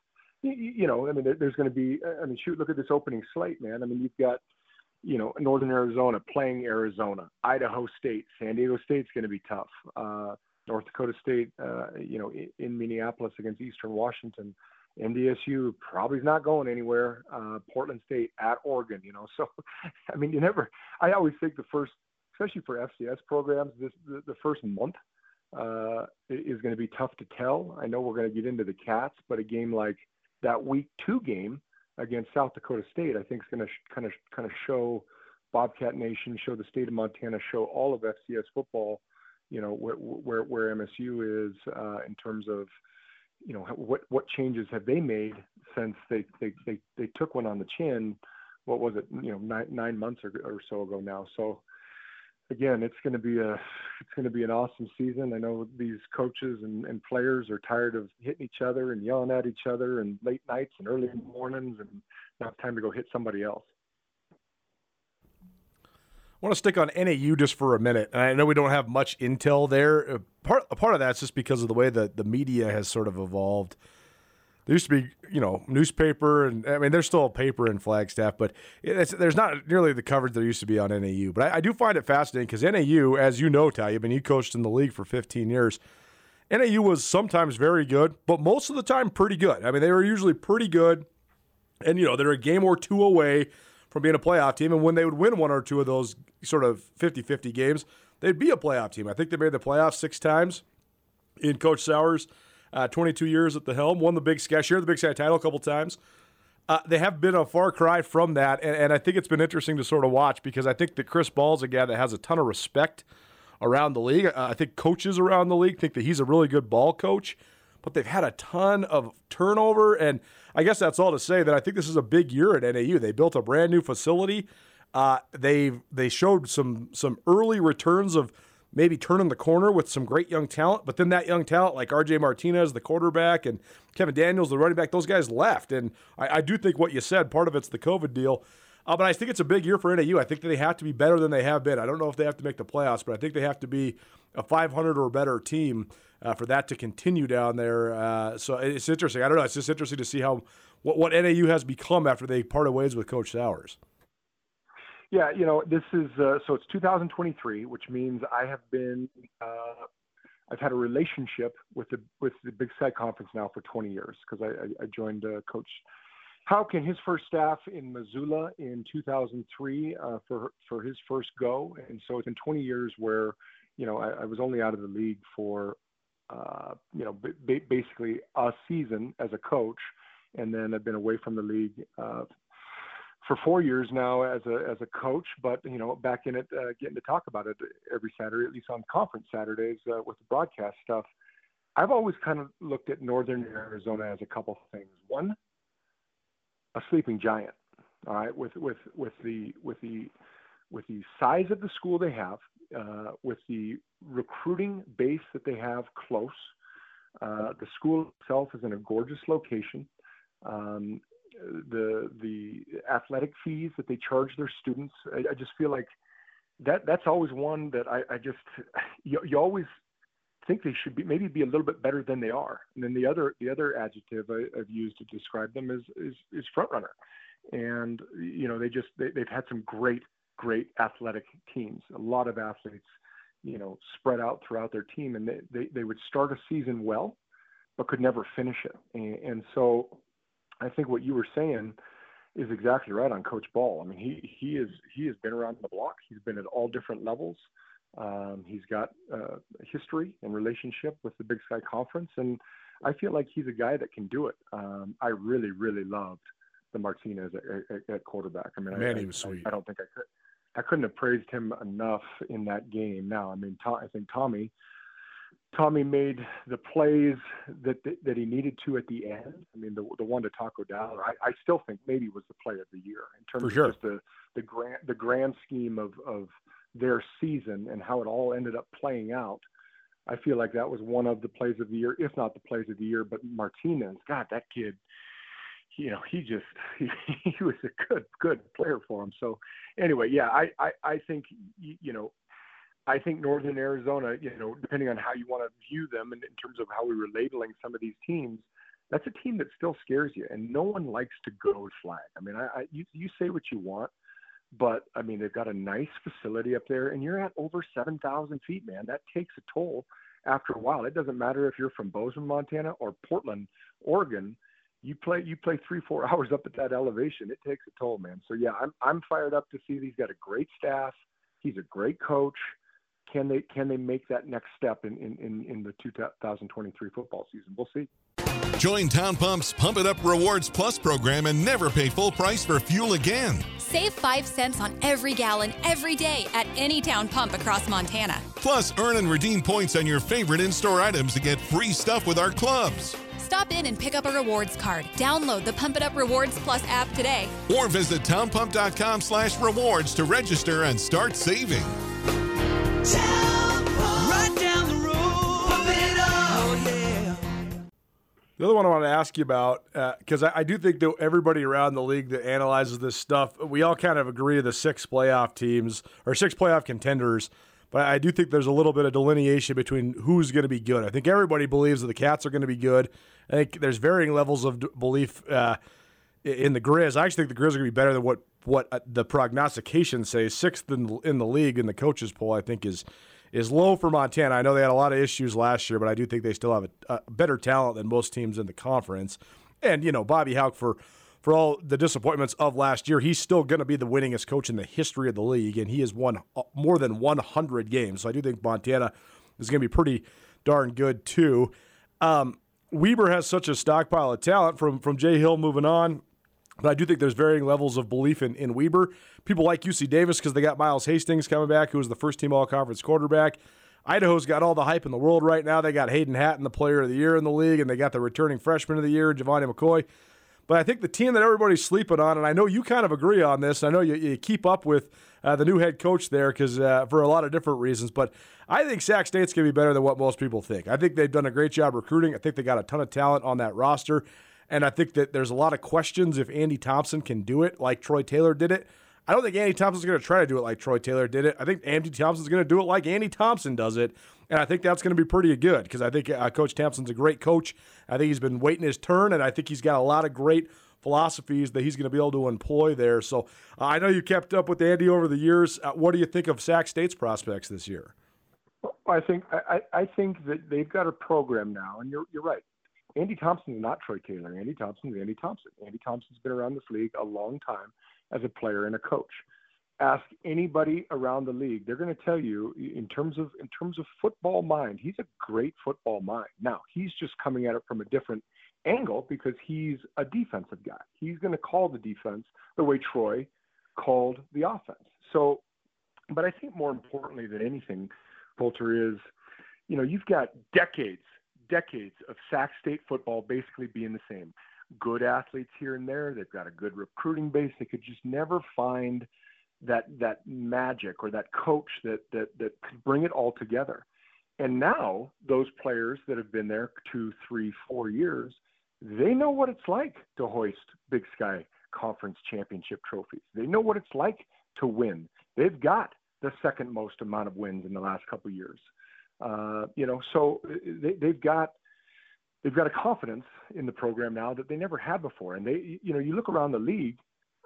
You know, I mean, there's going to be. I mean, shoot, look at this opening slate, man. I mean, you've got you know, Northern Arizona playing Arizona, Idaho State, San Diego State's going to be tough. Uh, North Dakota State, uh, you know, in, in Minneapolis against Eastern Washington. NDSU probably is not going anywhere. Uh, Portland State at Oregon, you know. So, I mean, you never. I always think the first, especially for FCS programs, this the, the first month uh, is going to be tough to tell. I know we're going to get into the Cats, but a game like that Week Two game against South Dakota State, I think is going to sh- kind of kind of show Bobcat Nation, show the state of Montana, show all of FCS football. You know where where, where MSU is uh, in terms of you know what what changes have they made since they they they, they took one on the chin what was it you know nine, nine months or, or so ago now so again it's going to be a it's going to be an awesome season i know these coaches and, and players are tired of hitting each other and yelling at each other and late nights and early mornings and now it's time to go hit somebody else I want to stick on NAU just for a minute. And I know we don't have much intel there. Uh, part part of that's just because of the way that the media has sort of evolved. There used to be, you know, newspaper, and I mean, there's still a paper in Flagstaff, but there's not nearly the coverage there used to be on NAU. But I, I do find it fascinating because NAU, as you know, Ty, I mean, you coached in the league for 15 years. NAU was sometimes very good, but most of the time pretty good. I mean, they were usually pretty good, and you know, they're a game or two away from being a playoff team. And when they would win one or two of those sort of 50 50 games, they'd be a playoff team. I think they made the playoffs six times in Coach Souers' uh, 22 years at the helm, won the Big Sky, shared the Big Sky title a couple times. Uh, they have been a far cry from that, and, and, I think it's been interesting to sort of watch because I think that Chris Ball's a guy that has a ton of respect around the league. Uh, I think coaches around the league think that he's a really good ball coach, but they've had a ton of turnover, and I guess that's all to say that I think this is a big year at NAU. They built a brand new facility. Uh, they they showed some some early returns of maybe turning the corner with some great young talent, but then that young talent like R.J. Martinez, the quarterback, and Kevin Daniels, the running back, those guys left. And I, I do think what you said, part of it's the COVID deal. Uh, but I think it's a big year for NAU. I think that they have to be better than they have been. I don't know if they have to make the playoffs, but I think they have to be a 500 or better team uh, for that to continue down there. Uh, so it's interesting. I don't know. It's just interesting to see how what, what NAU has become after they parted ways with Coach Souers. Yeah, you know, this is uh, so it's 2023, which means I have been uh, I've had a relationship with the with the Big Sky Conference now for 20 years because I, I, joined uh, Coach Hauck and his first staff in Missoula in 2003 uh, for for his first go, and so it's been 20 years where you know I, I was only out of the league for uh, you know b- basically a season as a coach, and then I've been away from the league uh, for four years now as a as a coach, but you know back in it, uh, getting to talk about it every Saturday, at least on conference Saturdays uh, with the broadcast stuff. I've always kind of looked at Northern Arizona as a couple things. One, a sleeping giant. All right, with with with the with the with the size of the school they have, uh, with the recruiting base that they have close. Uh, the school itself is in a gorgeous location. Um, the the athletic fees that they charge their students. I, I just feel like that that's always one that I, I just you, you always think they should be maybe be a little bit better than they are. And then the other the other adjective I, have used to describe them is is, is front runner. And you know they just they, they've had some great great athletic teams. A lot of athletes, you know, spread out throughout their team, and they they, they would start a season well, but could never finish it. And, and so I think what you were saying is exactly right on Coach Ball. I mean, he he is he has been around the block. He's been at all different levels. Um, he's got uh, history and relationship with the Big Sky Conference, and I feel like he's a guy that can do it. Um, I really, really loved the Martinez at, at, at quarterback. I mean, man, I, he was sweet. I, I, don't think I could. I couldn't have praised him enough in that game. Now, I mean, Tom, I think Tommy Tommy made the plays that, that, that he needed to at the end. I mean, the the one to Taco Dowler, I, I still think maybe was the play of the year in terms of just the the grand the grand scheme of of their season and how it all ended up playing out. I feel like that was one of the plays of the year, if not the plays of the year. But Martinez, God, that kid, you know, he just he, he was a good good player for him. So anyway, yeah, I I, I think you know I think Northern Arizona, you know, depending on how you want to view them in, in terms of how we were labeling some of these teams, that's a team that still scares you, and no one likes to go flag. I mean, I, I you, you say what you want, but I mean they've got a nice facility up there, and you're at over seven thousand feet, man. That takes a toll after a while. It doesn't matter if you're from Bozeman, Montana, or Portland, Oregon. You play you play three four hours up at that elevation. It takes a toll, man. So yeah, I'm I'm fired up to see. He's got a great staff. He's a great coach can they can they make that next step in, in, in, the 2023 football season? We'll see. Join Town Pump's Pump It Up Rewards Plus program and never pay full price for fuel again. Save 5 cents on every gallon every day at any town pump across Montana. Plus, earn and redeem points on your favorite in store items to get free stuff with our clubs. Stop in and pick up a rewards card. Download the Pump It Up Rewards Plus app today. Or visit townpump.com slash rewards to register and start saving. The other one I want to ask you about, because uh, I, I, do think that everybody around the league that analyzes this stuff, we all kind of agree the six playoff teams or six playoff contenders. But I do think there's a little bit of delineation between who's going to be good. I think everybody believes that the Cats are going to be good. I think there's varying levels of belief uh, in the Grizz. I actually think the Grizz are going to be better than what what uh, the prognostications say. Sixth in, in the league in the coaches poll, I think is is low for Montana. I know they had a lot of issues last year, but I do think they still have a, a better talent than most teams in the conference. And you know, Bobby Hauck for for all the disappointments of last year, he's still going to be the winningest coach in the history of the league, and he has won uh, more than 100 games. So I do think Montana is going to be pretty darn good too. Um, Weber has such a stockpile of talent from from Jay Hill moving on. But I do think there's varying levels of belief in, in Weber. People like UC Davis because they got Miles Hastings coming back, who was the first team all conference quarterback. Idaho's got all the hype in the world right now. They got Hayden Hatten, the player of the year in the league, and they got the returning freshman of the year, Gevani McCoy. But I think the team that everybody's sleeping on, and I know you kind of agree on this, I know you, you keep up with uh, the new head coach there because uh, for a lot of different reasons, but I think Sac State's going to be better than what most people think. I think they've done a great job recruiting. I think they got a ton of talent on that roster. And I think that there's a lot of questions if Andy Thompson can do it like Troy Taylor did it. I don't think Andy Thompson's going to try to do it like Troy Taylor did it. I think Andy Thompson's going to do it like Andy Thompson does it. And I think that's going to be pretty good because I think uh, Coach Thompson's a great coach. I think he's been waiting his turn, and I think he's got a lot of great philosophies that he's going to be able to employ there. So uh, I know you kept up with Andy over the years. Uh, what do you think of Sac State's prospects this year? I think I, I think that they've got a program now, and you're you're right. Andy Thompson is not Troy Taylor. Andy Thompson is Andy Thompson. Andy Thompson's been around this league a long time as a player and a coach. Ask anybody around the league; they're going to tell you, in terms of in terms of football mind, he's a great football mind. Now he's just coming at it from a different angle because he's a defensive guy. He's going to call the defense the way Troy called the offense. So, but I think more importantly than anything, Colter is, you know, you've got decades decades of Sac State football basically being the same. Good athletes here and there. They've got a good recruiting base. They could just never find that that magic or that coach that that that could bring it all together. And now those players that have been there two, three, four years, they know what it's like to hoist Big Sky Conference championship trophies. They know what it's like to win. They've got the second most amount of wins in the last couple years. Uh, you know, so uh, they, they've got they've got a confidence in the program now that they never had before. And they, you know, you look around the league,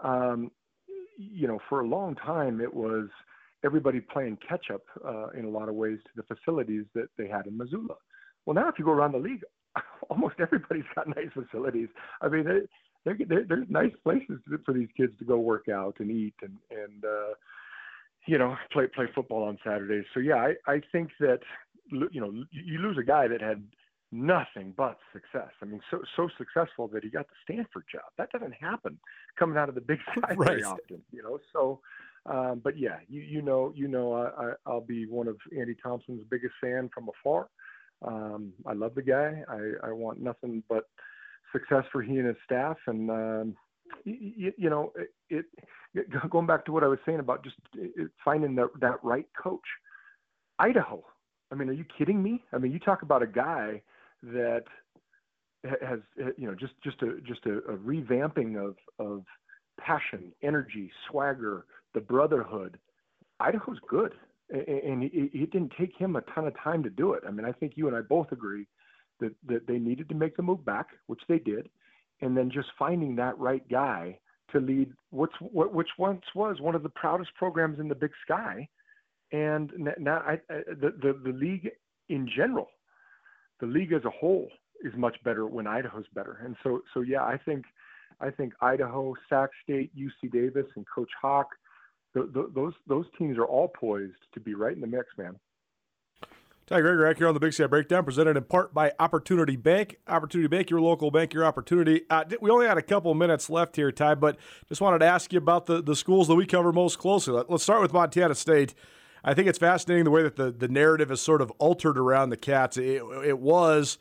um, you know, for a long time it was everybody playing catch up uh, in a lot of ways to the facilities that they had in Missoula. Well, now if you go around the league, almost everybody's got nice facilities. I mean, they, they're, they're, they're, nice places for these kids to go work out and eat and and uh, you know, play play football on Saturdays. So yeah, I I think that you know you lose a guy that had nothing but success. I mean, so so successful that he got the Stanford job. That doesn't happen coming out of the Big Sky right. very often, you know. So, um, but yeah, you you know you know I, I I'll be one of Andy Thompson's biggest fan from afar. Um, I love the guy. I I want nothing but success for he and his staff, and um, you, you know, it, it, going back to what I was saying about just finding the, that right coach. Idaho. I mean, are you kidding me? I mean, you talk about a guy that has you know just just a just a, a revamping of of passion, energy, swagger, the brotherhood. Idaho's good, and it, it didn't take him a ton of time to do it. I mean, I think you and I both agree that that they needed to make the move back, which they did and then just finding that right guy to lead what's what which once was one of the proudest programs in the Big Sky, and now I, the, the the league in general, the league as a whole is much better when Idaho's better, and so so yeah, I think I think Idaho, Sac State, UC Davis, and Coach Hauck, the, the, those those teams are all poised to be right in the mix, man. Ty Gregorak here on the Big Sky Breakdown, presented in part by Opportunity Bank. Opportunity Bank, your local bank, your opportunity. Uh, we only had a couple minutes left here, Ty, but just wanted to ask you about the, the schools that we cover most closely. Let's start with Montana State. I think it's fascinating the way that the, the narrative is sort of altered around the Cats. It, it was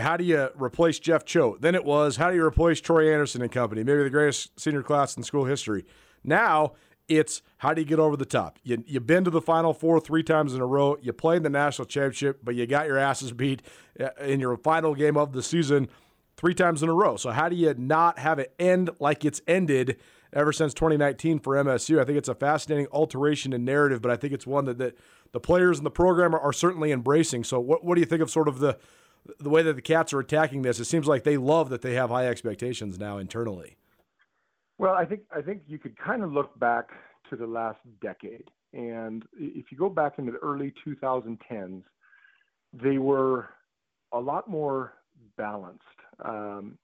how do you replace Jeff Choate? Then it was how do you replace Troy Anderson and company, maybe the greatest senior class in school history. Now it's how do you get over the top? You, you've been to the Final Four three times in a row. You played in the national championship, but you got your asses beat uh, in your final game of the season three times in a row. So how do you not have it end like it's ended ever since 2019 for MSU? I think it's a fascinating alteration in narrative, but I think it's one that, that the players and the program are, are certainly embracing. So what, what do you think of sort of the the way that the Cats are attacking this? It seems like they love that they have high expectations now internally. Well, I think I think you could kind of look back to the last decade, and if you go back into the early 2010s, they were a lot more balanced, um,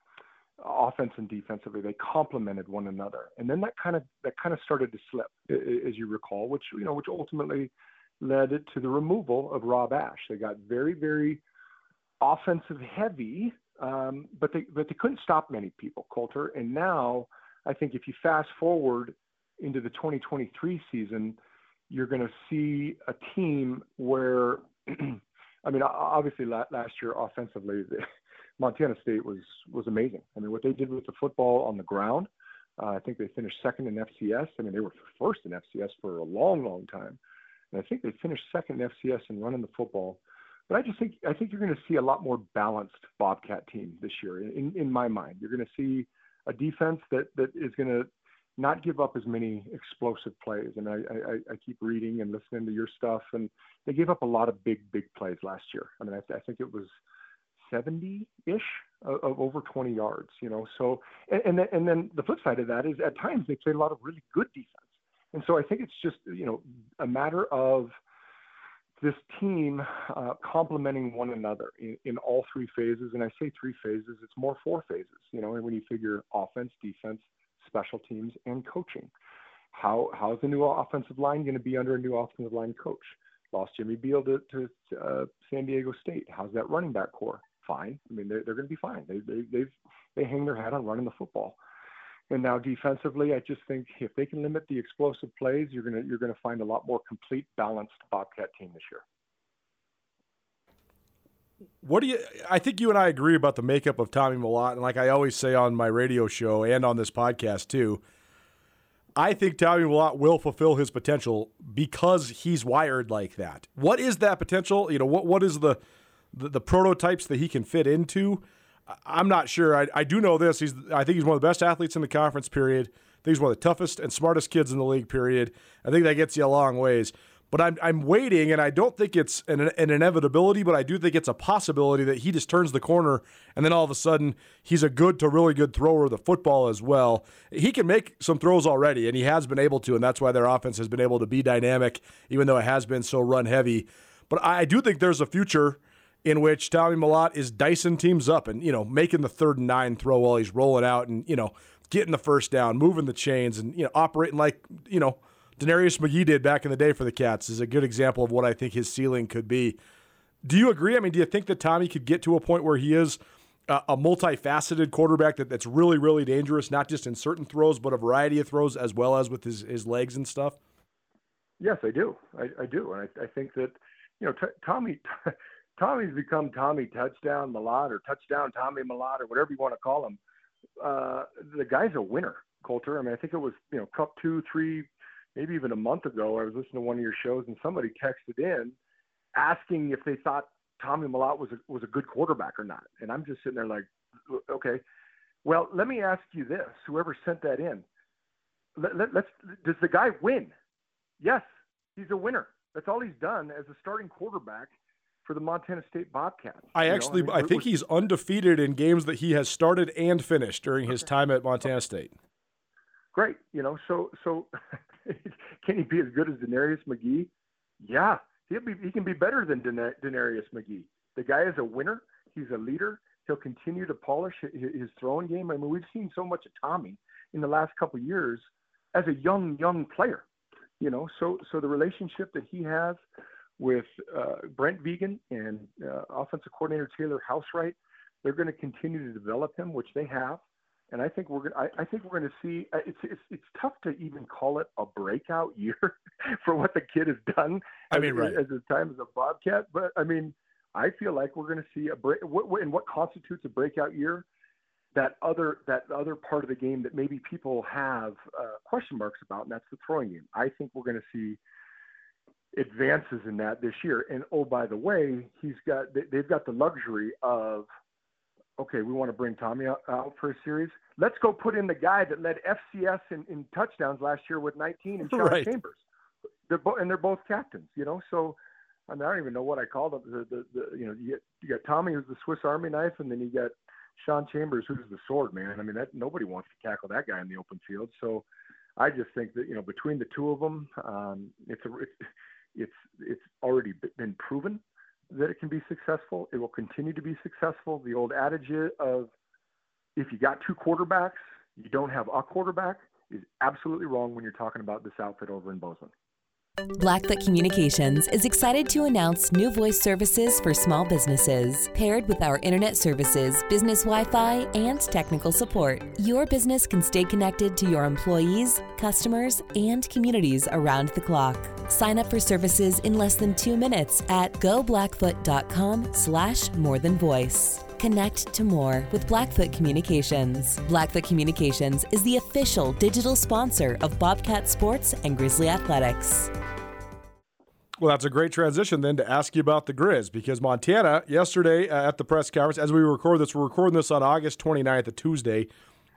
offense and defensively. They complemented one another, and then that kind of that kind of started to slip, as you recall, which you know, which ultimately led to the removal of Rob Ash. They got very, very offensive heavy, um, but they but they couldn't stop many people, Colter, And now I think if you fast forward into the 2023 season, you're going to see a team where, I mean, obviously last year offensively, Montana State was was amazing. I mean, what they did with the football on the ground, uh, I think they finished second in FCS. I mean, they were first in FCS for a long, long time, and I think they finished second in FCS in running the football. But I just think I think you're going to see a lot more balanced Bobcat team this year. In in my mind, you're going to see a defense that that is going to not give up as many explosive plays. And I, I, I keep reading and listening to your stuff, and they gave up a lot of big, big plays last year. I mean, I, I think it was 70 ish of, of, over 20 yards, you know. So, and, and, then, and then the flip side of that is at times they played a lot of really good defense. And so I think it's just, you know, a matter of this team uh, complementing one another in, in all three phases. And I say three phases, it's more four phases, you know, when you figure offense, defense, special teams, and coaching. How, how's the new offensive line going to be under a new offensive line coach? Lost Jimmy Beal to, to uh, San Diego State. How's that running back core? Fine. I mean, they're, they're going to be fine. They, they, they hang their hat on running the football. And now defensively, I just think if they can limit the explosive plays, you're gonna you're gonna find a lot more complete, balanced Bobcat team this year. What do you? I think you and I agree about the makeup of Tommy Mellott, and like I always say on my radio show and on this podcast too, I think Tommy Mellott will fulfill his potential because he's wired like that. What is that potential? You know, what what is the the, the prototypes that he can fit into? I'm not sure. I, I do know this. He's I think he's one of the best athletes in the conference. Period. I think he's one of the toughest and smartest kids in the league. Period. I think that gets you a long ways. But I'm I'm waiting, and I don't think it's an, an inevitability, but I do think it's a possibility that he just turns the corner, and then all of a sudden he's a good to really good thrower of the football as well. He can make some throws already, and he has been able to, and that's why their offense has been able to be dynamic, even though it has been so run heavy. But I do think there's a future in which Tommy Mellott is dicing teams up and, you know, making the third and nine throw while he's rolling out and, you know, getting the first down, moving the chains and, you know, operating like, you know, Denarius McGhee did back in the day for the Cats is a good example of what I think his ceiling could be. Do you agree? I mean, do you think that Tommy could get to a point where he is a, a multifaceted quarterback that, that's really, really dangerous, not just in certain throws, but a variety of throws as well as with his, his legs and stuff? Yes, I do. I, I do. And I, I think that, you know, t- Tommy. Tommy's become Tommy Touchdown Mellott or Touchdown Tommy Mellott or whatever you want to call him. Uh, the guy's a winner, Colter. I mean, I think it was you know Cup two, three, maybe even a month ago. I was listening to one of your shows and somebody texted in asking if they thought Tommy Mellott was a, was a good quarterback or not, and I'm just sitting there like, okay. Well, let me ask you this: Whoever sent that in, let, let, let's does the guy win? Yes, he's a winner. That's all he's done as a starting quarterback for the Montana State Bobcats. I actually, I, mean, I think he's undefeated in games that he has started and finished during his time at Montana State. Great, you know, so so can he be as good as Denarius McGhee? Yeah, he'll be. He can be better than Denarius McGhee. The guy is a winner. He's a leader. He'll continue to polish his throwing game. I mean, we've seen so much of Tommy in the last couple of years as a young young player. You know, so so the relationship that he has with uh, Brent Vigen and uh, offensive coordinator Taylor Housewright. They're going to continue to develop him, which they have. And I think we're going. I, I think we're going to see. Uh, it's, it's it's tough to even call it a breakout year for what the kid has done. I mean, as, right. as his time as a Bobcat, but I mean, I feel like we're going to see a break. What, what, and what constitutes a breakout year? That other that other part of the game that maybe people have uh, question marks about, and that's the throwing game. I think we're going to see advances in that this year. And oh, by the way, he's got they've got the luxury of okay, we want to bring Tommy out, out for a series. Let's go put in the guy that led FCS in, in touchdowns last year with 19 and Sean right. Chambers. They're both and they're both captains, you know. So I, mean, I don't even know what I call them. The, the, the you know you, get, you got Tommy who's the Swiss Army knife, and then you got Sean Chambers who's the sword man. I mean that nobody wants to tackle that guy in the open field. So I just think that you know between the two of them, um, it's a it's, it's already been proven that it can be successful. It will continue to be successful. The old adage of if you got two quarterbacks, you don't have a quarterback is absolutely wrong when you're talking about this outfit over in Bozeman. Blackfoot Communications is excited to announce new voice services for small businesses. Paired with our internet services, business Wi Fi, and technical support, your business can stay connected to your employees, customers, and communities around the clock. Sign up for services in less than two minutes at goblackfoot.com slash more than voice. Connect to more with Blackfoot Communications. Blackfoot Communications is the official digital sponsor of Bobcat Sports and Grizzly Athletics. Well, that's a great transition then to ask you about the Grizz because Montana, yesterday uh, at the press conference, as we record this, we're recording this on August 29th, a Tuesday.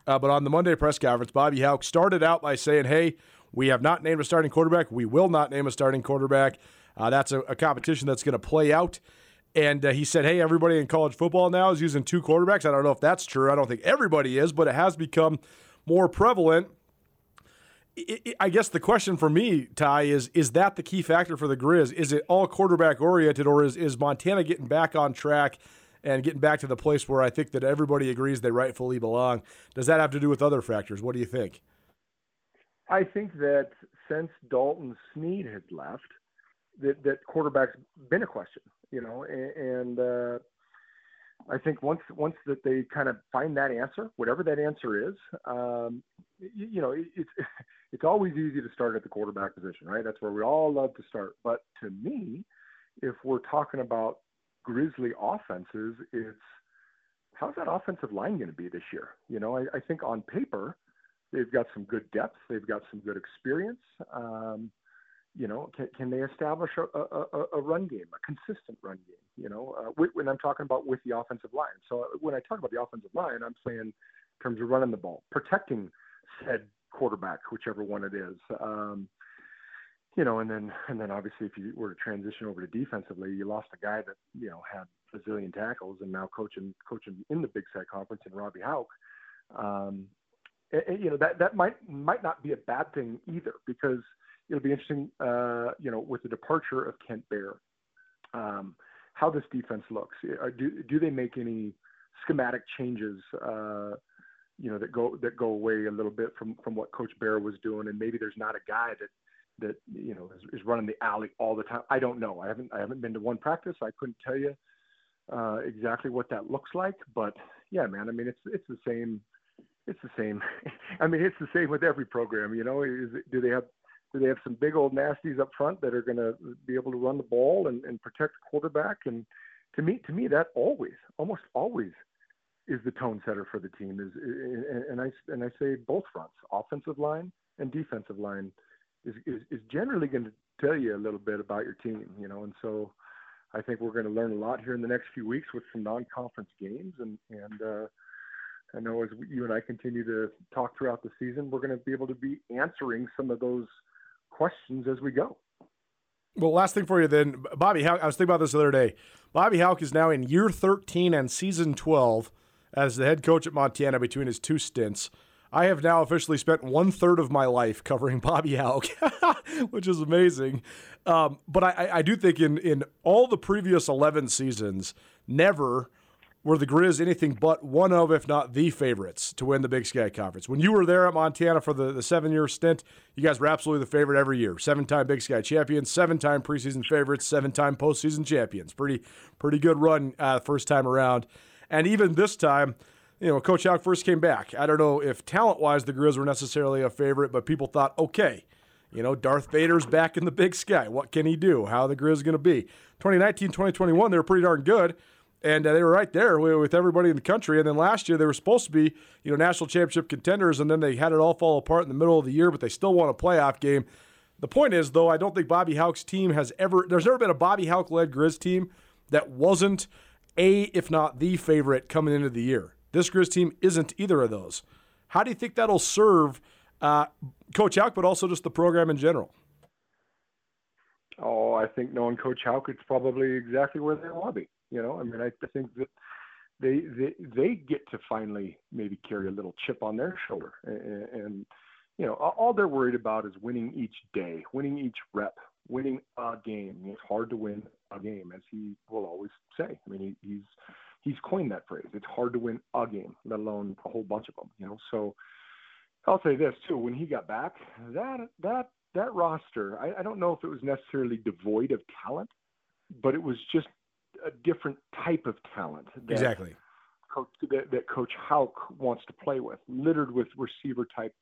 Uh, but on the Monday press conference, Bobby Hauck started out by saying, hey, we have not named a starting quarterback. We will not name a starting quarterback. Uh, that's a, a competition that's going to play out And uh, he said, "Hey, everybody in college football now is using two quarterbacks." I don't know if that's true. I don't think everybody is, but it has become more prevalent. I guess the question for me, Ty, is is that the key factor for the Grizz? Is it all quarterback oriented, or is, is Montana getting back on track and getting back to the place where I think that everybody agrees they rightfully belong? Does that have to do with other factors? What do you think? I think that since Dalton Sneed has left, that that quarterback's been a question, you know, and, and uh, I think once once that they kind of find that answer, whatever that answer is, um, you, you know, it, it's it's always easy to start at the quarterback position, right? That's where we all love to start. But to me, if we're talking about Grizzly offenses, it's how's that offensive line going to be this year? You know, I, I think on paper they've got some good depth, they've got some good experience. Um, you know, can, can they establish a, a, a, run game, a consistent run game? You know, uh, when I'm talking about with the offensive line. So uh, when I talk about the offensive line, I'm saying in terms of running the ball, protecting said quarterback, whichever one it is. Um, you know, and then and then obviously if you were to transition over to defensively, you lost a guy that you know had a zillion tackles and now coaching coaching in the Big Sky Conference in Robby Hauck. Um, and, you know that that might might not be a bad thing either because it'll be interesting, uh, you know, with the departure of Kent Baer, um, how this defense looks. Uh, do do they make any schematic changes? Uh, you know that go that go away a little bit from from what Coach Baer was doing, and maybe there's not a guy that that you know is, is running the alley all the time. I don't know. I haven't I haven't been to one practice. I couldn't tell you uh, exactly what that looks like. But yeah, man. I mean, it's it's the same. It's the same. I mean, it's the same with every program. You know, is do they have they have some big old nasties up front that are going to be able to run the ball and, and protect the quarterback? And to me, to me, that always, almost always, is the tone setter for the team. Is and I and I say both fronts, offensive line and defensive line, is is, is generally going to tell you a little bit about your team. You know, and so. I think we're going to learn a lot here in the next few weeks with some non-conference games, and and uh, I know as you and I continue to talk throughout the season, we're going to be able to be answering some of those questions as we go. Well, last thing for you then, Bobby. I was thinking about this the other day. Bobby Hauck is now in year 13 and season 12 as the head coach at Montana between his two stints. I have now officially spent one third of my life covering Bobby Hauck, which is amazing. Um, but I, I do think in in all the previous 11 seasons, never were the Grizz anything but one of, if not the favorites to win the Big Sky Conference. When you were there at Montana for the, the seven year stint, you guys were absolutely the favorite every year. Seven time Big Sky champions, seven time preseason favorites, seven time postseason champions. Pretty pretty good run uh, first time around. And even this time, you know, Coach Hauck first came back. I don't know if talent wise the Grizz were necessarily a favorite, but people thought, okay, you know, Darth Vader's back in the big sky. What can he do? How the Grizz going to be? 2019, 2021, they were pretty darn good and uh, they were right there with everybody in the country. And then last year they were supposed to be, you know, national championship contenders, and then they had it all fall apart in the middle of the year. But they still won a playoff game. The point is, though, I don't think Bobby Hauck's team has ever. There's never been a Bobby Hauck led Grizz team that wasn't a, if not the favorite coming into the year. This Grizz team isn't either of those. How do you think that'll serve uh, Coach Hauck, but also just the program in general? Oh, I think knowing Coach Hauck, it's probably exactly where they want to be. You know, I mean, I think that they they they get to finally maybe carry a little chip on their shoulder, and, and you know, all they're worried about is winning each day, winning each rep, winning a game. It's hard to win a game, as he will always say. I mean, he, he's he's coined that phrase. It's hard to win a game, let alone a whole bunch of them. You know, so I'll say this too: when he got back, that that that roster, I, I don't know if it was necessarily devoid of talent, but it was just a different type of talent. That exactly. Coach, that, that Coach Hauk wants to play with, littered with receiver type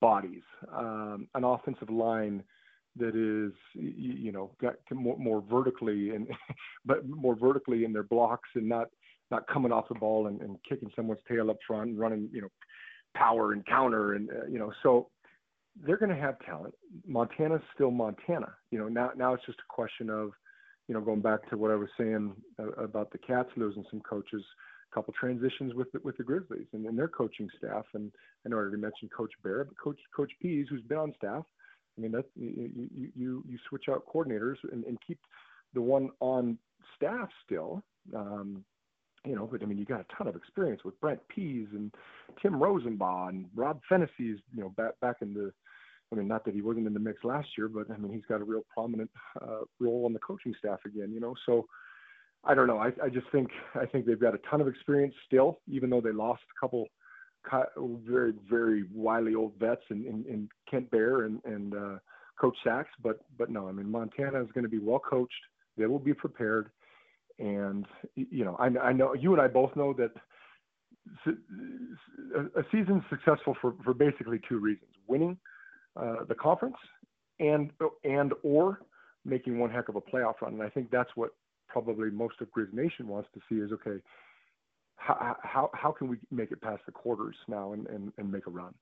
bodies, um, an offensive line that is, you know, got more, more vertically and, but more vertically in their blocks and not, not coming off the ball and, and kicking someone's tail up front and running, you know, power and counter and, uh, you know, so they're going to have talent. Montana's still Montana. You know, now now it's just a question of you know, going back to what I was saying uh, about the Cats losing some coaches, a couple transitions with the, with the Grizzlies and, and their coaching staff. And I know I already mentioned Coach Baer, but Coach Coach Pease, who's been on staff. I mean, that you you you switch out coordinators and, and keep the one on staff still. Um, you know, but I mean, you got a ton of experience with Brent Pease and Tim Rosenbach and Rob Phenicie's, you know, back back in the. I mean, not that he wasn't in the mix last year, but I mean, he's got a real prominent uh, role on the coaching staff again. You know, so I don't know. I, I just think I think they've got a ton of experience still, even though they lost a couple very very wily old vets in, in, in Kent Baer and and uh, Coach Sachs. But but no, I mean Montana is going to be well coached. They will be prepared, and you know I, I know you and I both know that a season's successful for for basically two reasons: winning uh, the conference and and or making one heck of a playoff run. And I think that's what probably most of Grizz Nation wants to see is okay, how, how, how can we make it past the quarters now and, and, and make a run?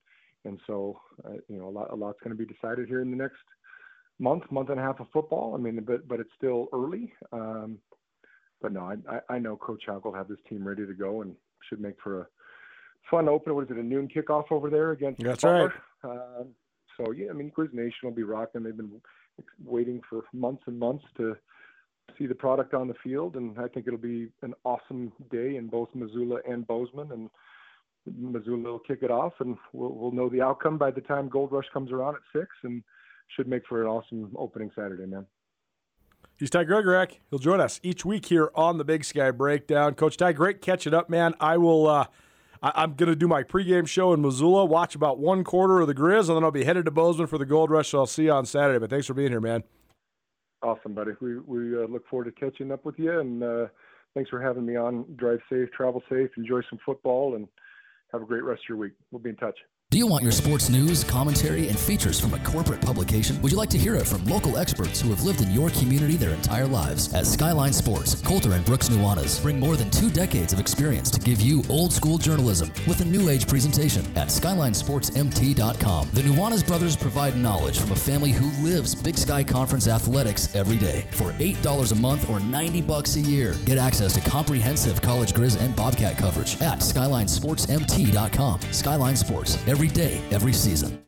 And so, uh, you know, a lot, a lot's going to be decided here in the next month, month and a half of football. I mean, but, but it's still early. Um, but no, I, I know Coach Hauck will have this team ready to go and should make for a fun open. What is it, a noon kickoff over there against That's right. Um, so, yeah, I mean, Grizz Nation will be rocking. They've been waiting for months and months to – see the product on the field, and I think it'll be an awesome day in both Missoula and Bozeman. And Missoula will kick it off, and we'll, we'll know the outcome by the time Gold Rush comes around at six, and should make for an awesome opening Saturday, man. He's Ty Gregorak. He'll join us each week here on the Big Sky Breakdown. Coach Ty, great catching up, man. I will. Uh, I, am going to do my pregame show in Missoula, watch about one quarter of the Grizz, and then I'll be headed to Bozeman for the Gold Rush. So I'll see you on Saturday. But thanks for being here, man. Awesome, buddy. We we uh, look forward to catching up with you, and uh, thanks for having me on. Drive safe, travel safe, enjoy some football, and have a great rest of your week. We'll be in touch. Do you want your sports news, commentary, and features from a corporate publication? Would you like to hear it from local experts who have lived in your community their entire lives? At Skyline Sports, Colter and Brooks Nuanez bring more than two decades of experience to give you old school journalism with a new age presentation at SkylineSportsMT.com. The Nuanez brothers provide knowledge from a family who lives Big Sky Conference athletics every day. For $8 a month or 90 bucks a year, get access to comprehensive college grizz and bobcat coverage at SkylineSportsMT.com. Skyline Sports, every every day, every season.